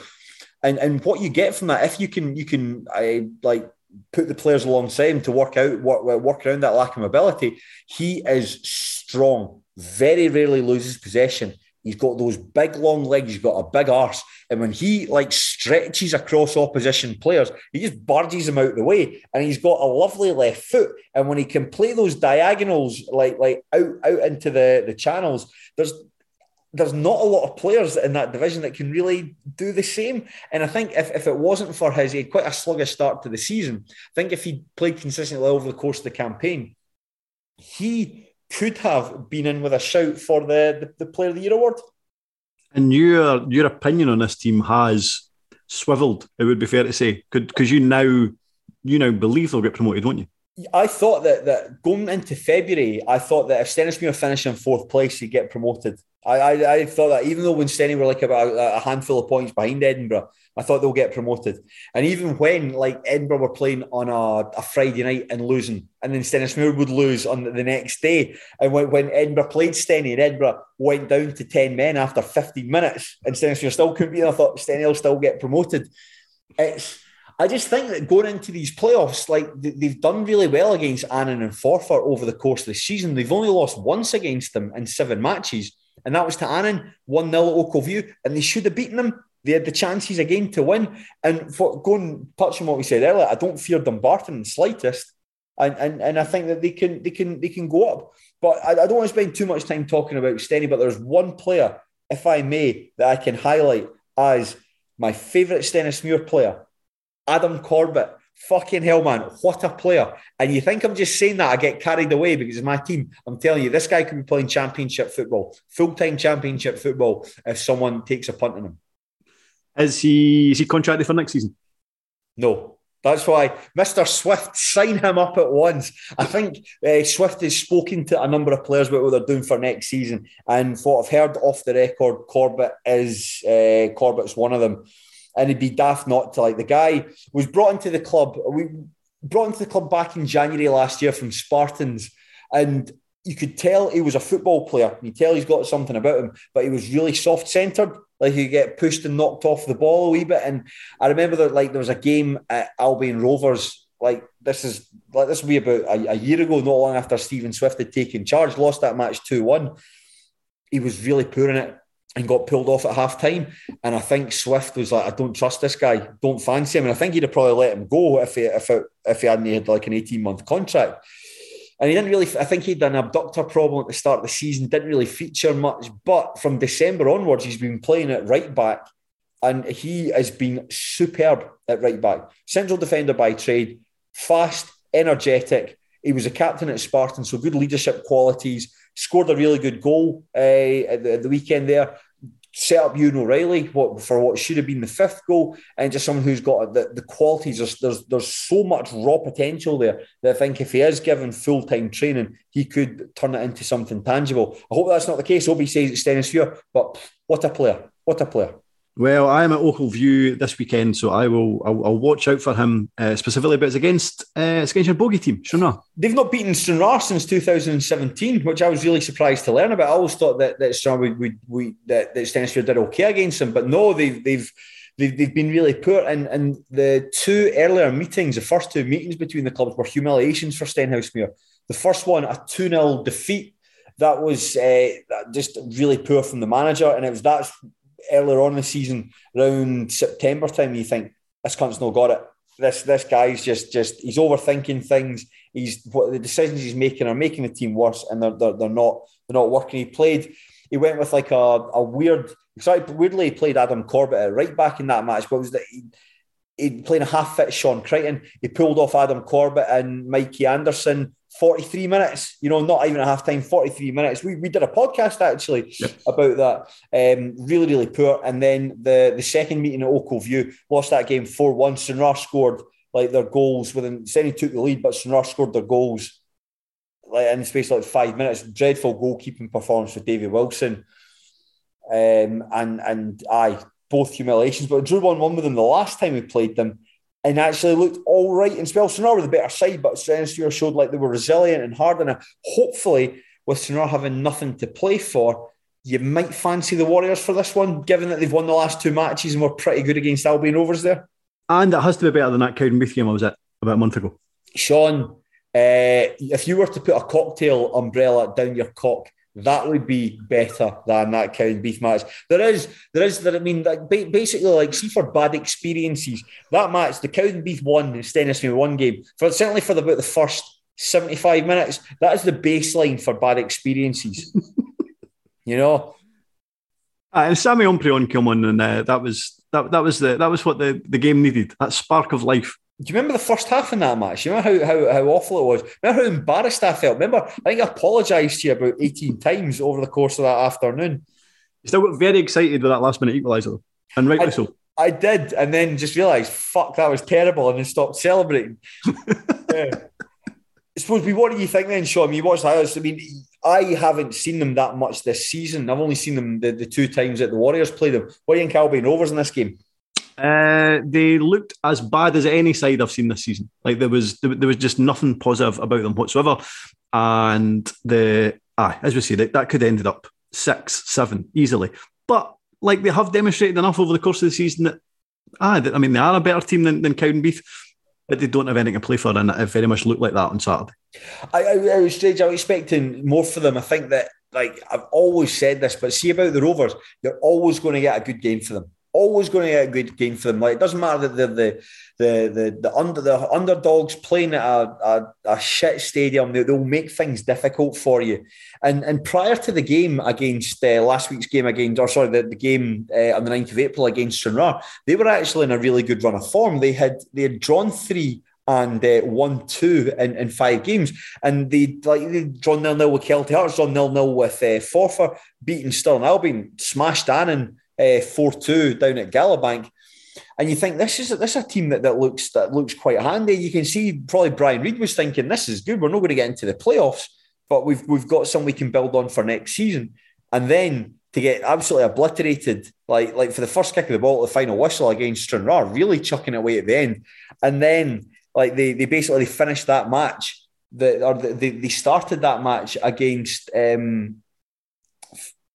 [SPEAKER 1] And and what you get from that, if you can you can I like put the players alongside him to work out work, work around that lack of mobility, he is strong. Very rarely loses possession. He's got those big long legs. He's got a big arse, and when he like stretches across opposition players, he just barges them out the way. And he's got a lovely left foot. And when he can play those diagonals like like out out into the the channels, there's there's not a lot of players in that division that can really do the same. And I think if, if it wasn't for his he had quite a sluggish start to the season, I think if he played consistently over the course of the campaign, he could have been in with a shout for the, the, the Player of the Year award.
[SPEAKER 2] And your your opinion on this team has swiveled. It would be fair to say, Could because you now you now believe they'll get promoted, won't you?
[SPEAKER 1] I thought that that going into February, I thought that if Stenhousemuir finished in fourth place, he'd get promoted. I, I, I thought that even though when Stenny were like about a handful of points behind Edinburgh, I thought they'll get promoted. And even when like Edinburgh were playing on a, a Friday night and losing, and then Stenhousemuir would lose on the, the next day, and when, when Edinburgh played Stenny and Edinburgh went down to ten men after fifteen minutes, and Stenhousemuir still couldn't be, I thought Stenny will still get promoted. It's I just think that going into these playoffs, like they've done really well against Annan and Forfar over the course of the season. They've only lost once against them in seven matches, and that was to Annan, 1 0 at View, and they should have beaten them. They had the chances again to win. And for going touching what we said earlier, I don't fear Dumbarton in the slightest. And, and and I think that they can they can they can go up. But I, I don't want to spend too much time talking about Stenny, but there's one player, if I may, that I can highlight as my favourite Stenhousemuir player Adam Corbett. Fucking hell, man. What a player. And you think I'm just saying that I get carried away because it's my team. I'm telling you, this guy could be playing championship football, full time championship football, if someone takes a punt on him.
[SPEAKER 2] Is he is he contracted for next season?
[SPEAKER 1] No. That's why Mr. Swift sign him up at once. I think uh, Swift has spoken to a number of players about what they're doing for next season, and what I've heard off the record, Corbett is uh, Corbett's one of them and it'd be daft not to like the guy was brought into the club. We brought into the club back in January last year from Spartans, and you could tell he was a football player. You tell he's got something about him, but he was really soft centered. Like he get pushed and knocked off the ball a wee bit. And I remember that like there was a game at Albion Rovers. Like this is like this will be about a, a year ago, not long after Stephen Swift had taken charge, lost that match two one. He was really poor in it and got pulled off at half time. And I think Swift was like, I don't trust this guy, don't fancy him. And I think he'd have probably let him go if he if it, if he hadn't had like an 18 month contract. And he didn't really, I think he'd an adductor problem at the start of the season, didn't really feature much. But from December onwards, he's been playing at right back and he has been superb at right back. Central defender by trade, fast, energetic. He was a captain at Spartan, so good leadership qualities scored a really good goal uh, at, the, at, the, weekend there. Set up Ewan O'Reilly what, for what should have been the fifth goal, and just someone who's got the, the qualities. There's, there's there's so much raw potential there that I think if he is given full time training, he could turn it into something tangible. I hope that's not the case. Obi says it's Stenhousemuir, but what a player! What a player!
[SPEAKER 2] Well, I am at Ochilview this weekend, so I will. I'll, I'll watch out for him uh, specifically. But it's against uh, it's against your bogey team, Stranraer.
[SPEAKER 1] They've not beaten Stranraer since 2017, which I was really surprised to learn about. I always thought that that Stranraer would, we that that Stenhousemuir did okay against them, but no, they've they've they've, they've been really poor. And and the two earlier meetings, the first two meetings between the clubs were humiliations for Stenhousemuir. The first one, a 2 0 defeat. That was uh, just really poor from the manager, and it was that's earlier on in the season, around September time, you think this cunt's not got it. This this guy's just just he's overthinking things. He's what the decisions he's making are making the team worse, and they're, they're, they're not they're not working. He played. He went with like a, a weird. Sorry, weirdly he played Adam Corbett right back in that match, but was that he, he playing a half fit Sean Crichton. He pulled off Adam Corbett and Mikey Anderson 43 minutes, you know, not even a half time, 43 minutes. We, we did a podcast actually yep. about that. Um, really, really poor. And then the, the second meeting at Ochilview lost that game 4 1. Stranraer scored like their goals within, Senny took the lead, but Stranraer scored their goals like in the space of like five minutes. Dreadful goalkeeping performance for David Wilson. Um, and, and I both humiliations, but drew 1 1 with them the last time we played them and actually looked all right in spells. Stranraer were the better side, but Stranraer showed like they were resilient and hard. And hopefully, with Stranraer having nothing to play for, you might fancy the Warriors for this one, given that they've won the last two matches and were pretty good against Albion Rovers there.
[SPEAKER 2] And it has to be better than that Cowdenbeath game I was at about a month ago.
[SPEAKER 1] Shaughan, uh, if you were to put a cocktail umbrella down your cock, that would be better than that Cowdenbeath match. There is, there is, that I mean, like, basically, like, see for bad experiences, that match, the Cowdenbeath won, in Stennis one game, for certainly for the, about the first 75 minutes, that is the baseline for bad experiences. [LAUGHS] you know,
[SPEAKER 2] Uh, and Sammy Omprion came on, and uh, that was that, that was the that was what the, the game needed. That spark of life.
[SPEAKER 1] Do you remember the first half in that match? You remember how, how, how awful it was? Remember how embarrassed I felt? Remember, I think I apologised to you about 18 times over the course of that afternoon.
[SPEAKER 2] You still got very excited with that last minute equaliser, and rightly
[SPEAKER 1] I,
[SPEAKER 2] so.
[SPEAKER 1] I did, and then just realised, fuck, that was terrible, and then stopped celebrating. [LAUGHS] yeah. I suppose, what do you think then, Shaughan? You watched that. I mean, I haven't seen them that much this season. I've only seen them the, the two times that the Warriors played them. What do you think Albion Rovers in this game?
[SPEAKER 2] Uh, they looked as bad as any side I've seen this season. Like there was there, was just nothing positive about them whatsoever. And the ah, as we say, that, that could have ended up six, seven easily. But like they have demonstrated enough over the course of the season that ah, I mean they are a better team than, than Cowdenbeath, but they don't have anything to play for, and it very much looked like that on Saturday.
[SPEAKER 1] I, I, was strange. I was expecting more for them. I think that like I've always said this, but see about the Rovers, you're always going to get a good game for them always going to get a good game for them. Like it doesn't matter that the the the the, the under the underdogs playing at a, a, a shit stadium, they, will make things difficult for you. And and prior to the game against uh, last week's game against, or sorry, the, the game uh, on the 9th of April against Stranraer, they were actually in a really good run of form. They had they had drawn three and uh, one two in, in five games. And they like they drawn nil nil with Kelty Hearts, drawn nil nil with uh, Forfar, beating Stirling Albion, smashed Annan uh, four two down at Galabank. And you think this is this is a team that, that looks that looks quite handy. You can see probably Brian Reid was thinking this is good. We're not going to get into the playoffs, but we've we've got some we can build on for next season. And then to get absolutely obliterated, like like for the first kick of the ball, the final whistle against Stranraer, really chucking away at the end. And then like they they basically finished that match. The, or they, they started that match against um,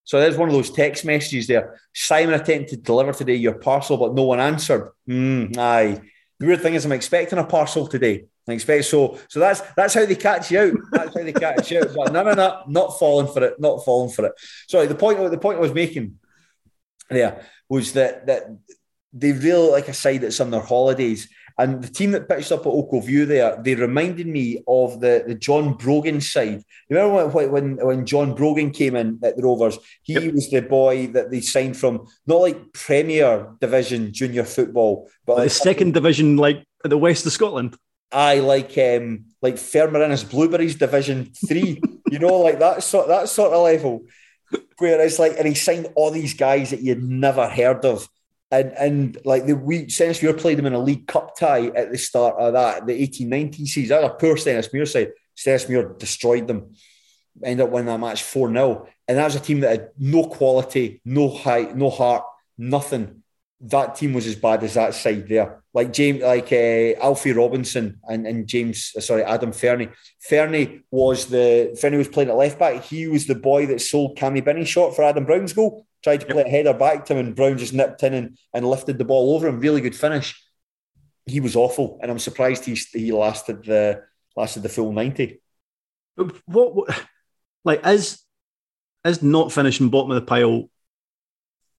[SPEAKER 1] so there's one of those text messages there. Simon attempted to deliver today your parcel, but no one answered. Mm, aye. The weird thing is, I'm expecting a parcel today. I expect so. So that's that's how they catch you out. That's how they catch you out. But no, no, no, not falling for it. Not falling for it. Sorry. The point. The point I was making there was that that they really like a side that's on their holidays and the team that pitched up at Ochilview there, they reminded me of the, the John Brogan side. You remember when, when, when John Brogan came in at the Rovers? He yep. was the boy that they signed from, not like Premier Division junior football, but
[SPEAKER 2] like, the second division, like the west of Scotland.
[SPEAKER 1] I like um like Fermer Innes Blueberries Division Three, [LAUGHS] you know, like that sort that sort of level, where it's like, and he signed all these guys that you'd never heard of, and and like the we Stennismuir played them in a League Cup tie at the start of that, the 18-19 season. That was a poor Stennismuir side. Stennismuir destroyed them, ended up winning that match 4-0. And that was a team that had no quality, no height, no heart, nothing. That team was as bad as that side there. Like James, like uh, Alfie Robinson and, and James, uh, sorry, Adam Fernie. Fernie was the Fernie was playing at left back. He was the boy that sold Cammy Binney short for Adam Brown's goal tried to play a header back to him, and Brown just nipped in and, and lifted the ball over him. Really good finish. He was awful, and I'm surprised he he lasted the lasted the full ninety.
[SPEAKER 2] What, what like is is not finishing bottom of the pile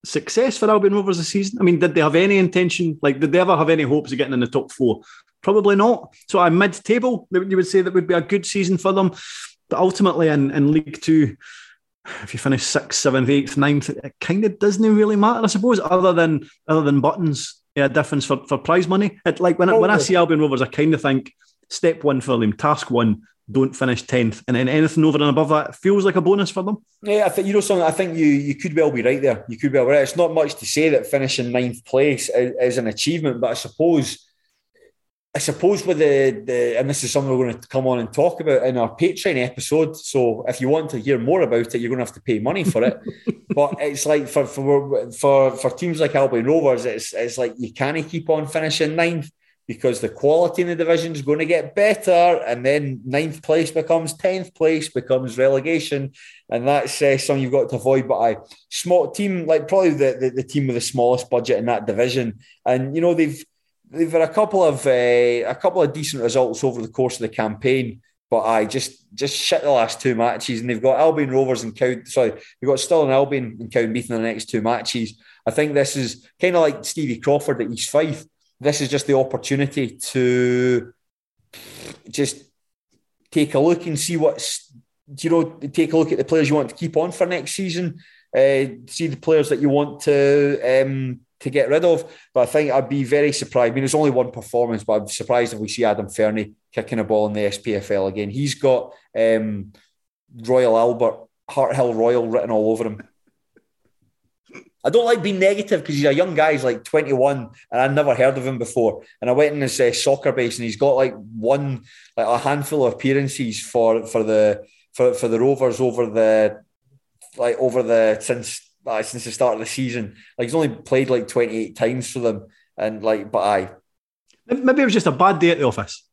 [SPEAKER 2] success for Albion Rovers this season? I mean, did they have any intention? Like, did they ever have any hopes of getting in the top four? Probably not. So, I'm mid-table. You would say that would be a good season for them, but ultimately in, in League Two if you finish sixth, seventh, eighth, ninth, it kind of doesn't really matter, I suppose, other than other than buttons. Yeah, difference for, for prize money. It, like when, oh, when I oh. see Albion Rovers, I kind of think step one for them, task one, don't finish tenth, and then anything over and above that feels like a bonus for them.
[SPEAKER 1] Yeah, I think you know something. I think you you could well be right there. You could well be right. It's not much to say that finishing ninth place is, is an achievement, but I suppose I suppose with the, the and this is something we're going to come on and talk about in our Patreon episode. So if you want to hear more about it, you're going to have to pay money for it. [LAUGHS] but it's like for for for for teams like Albion Rovers, it's it's like you can't keep on finishing ninth because the quality in the division is going to get better, and then ninth place becomes tenth place, becomes relegation, and that's uh, something you've got to avoid. But I small team like probably the, the the team with the smallest budget in that division, and you know they've they've had a couple of uh, a couple of decent results over the course of the campaign, but I just just shit the last two matches, and they've got Albion Rovers and Cow. Sorry, they've got still an Albion and Cowdenbeath in the next two matches. I think this is kind of like Stevie Crawford at East Fife. This is just the opportunity to just take a look and see what's you know take a look at the players you want to keep on for next season uh, see the players that you want to um, to get rid of. But I think I'd be very surprised. I mean, it's only one performance, but I'm surprised if we see Adam Fernie kicking a ball in the SPFL again. He's got um, Royal Albert, Harthill Royal written all over him. I don't like being negative because he's a young guy. He's like 21, and I'd never heard of him before. And I went in his uh, Soccerbase, and he's got like one, like a handful of appearances for for the for, for the Rovers over the like over the since uh, since the start of the season. Like he's only played like 28 times for them, and like, but I
[SPEAKER 2] maybe it was just a bad day at the office.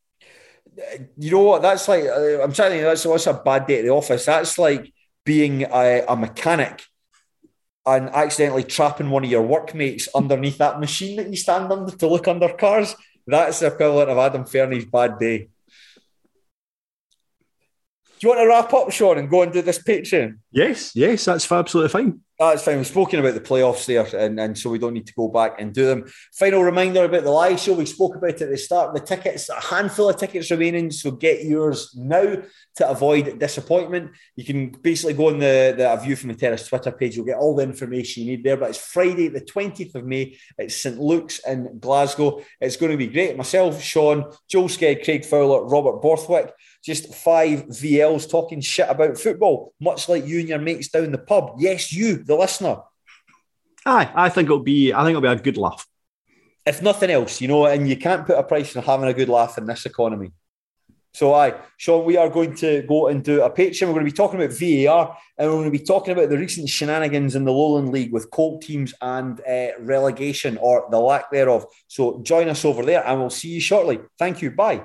[SPEAKER 1] You know what? That's like uh, I'm telling you, that's what's a bad day at the office. That's like being a, a mechanic and accidentally trapping one of your workmates underneath that machine that you stand under to look under cars. That's the equivalent of Adam Fernie's bad day. Do you want to wrap up, Shaughan, and go and do this Patreon?
[SPEAKER 2] Yes, yes, that's absolutely fine.
[SPEAKER 1] That's fine. We've spoken about the playoffs there, and, and so we don't need to go back and do them. Final reminder about the live show. We spoke about it at the start. The tickets, a handful of tickets remaining, so get yours now to avoid disappointment. You can basically go on the, the View from the Terrace Twitter page. You'll get all the information you need there. But it's Friday, the 20th of May. It's St Luke's in Glasgow. It's going to be great. Myself, Shaughan, Joel Sked, Craig Fowler, Robert Borthwick just five VLs talking shit about football, much like you and your mates down the pub. Yes, you, the listener.
[SPEAKER 2] Aye, I think it'll be. I think it'll be a good laugh.
[SPEAKER 1] If nothing else, you know, and you can't put a price on having a good laugh in this economy. So, aye, Shaughan, we are going to go and do a Patreon. We're going to be talking about VAR and we're going to be talking about the recent shenanigans in the Lowland League with colt teams and uh, relegation or the lack thereof. So, join us over there and we'll see you shortly. Thank you. Bye.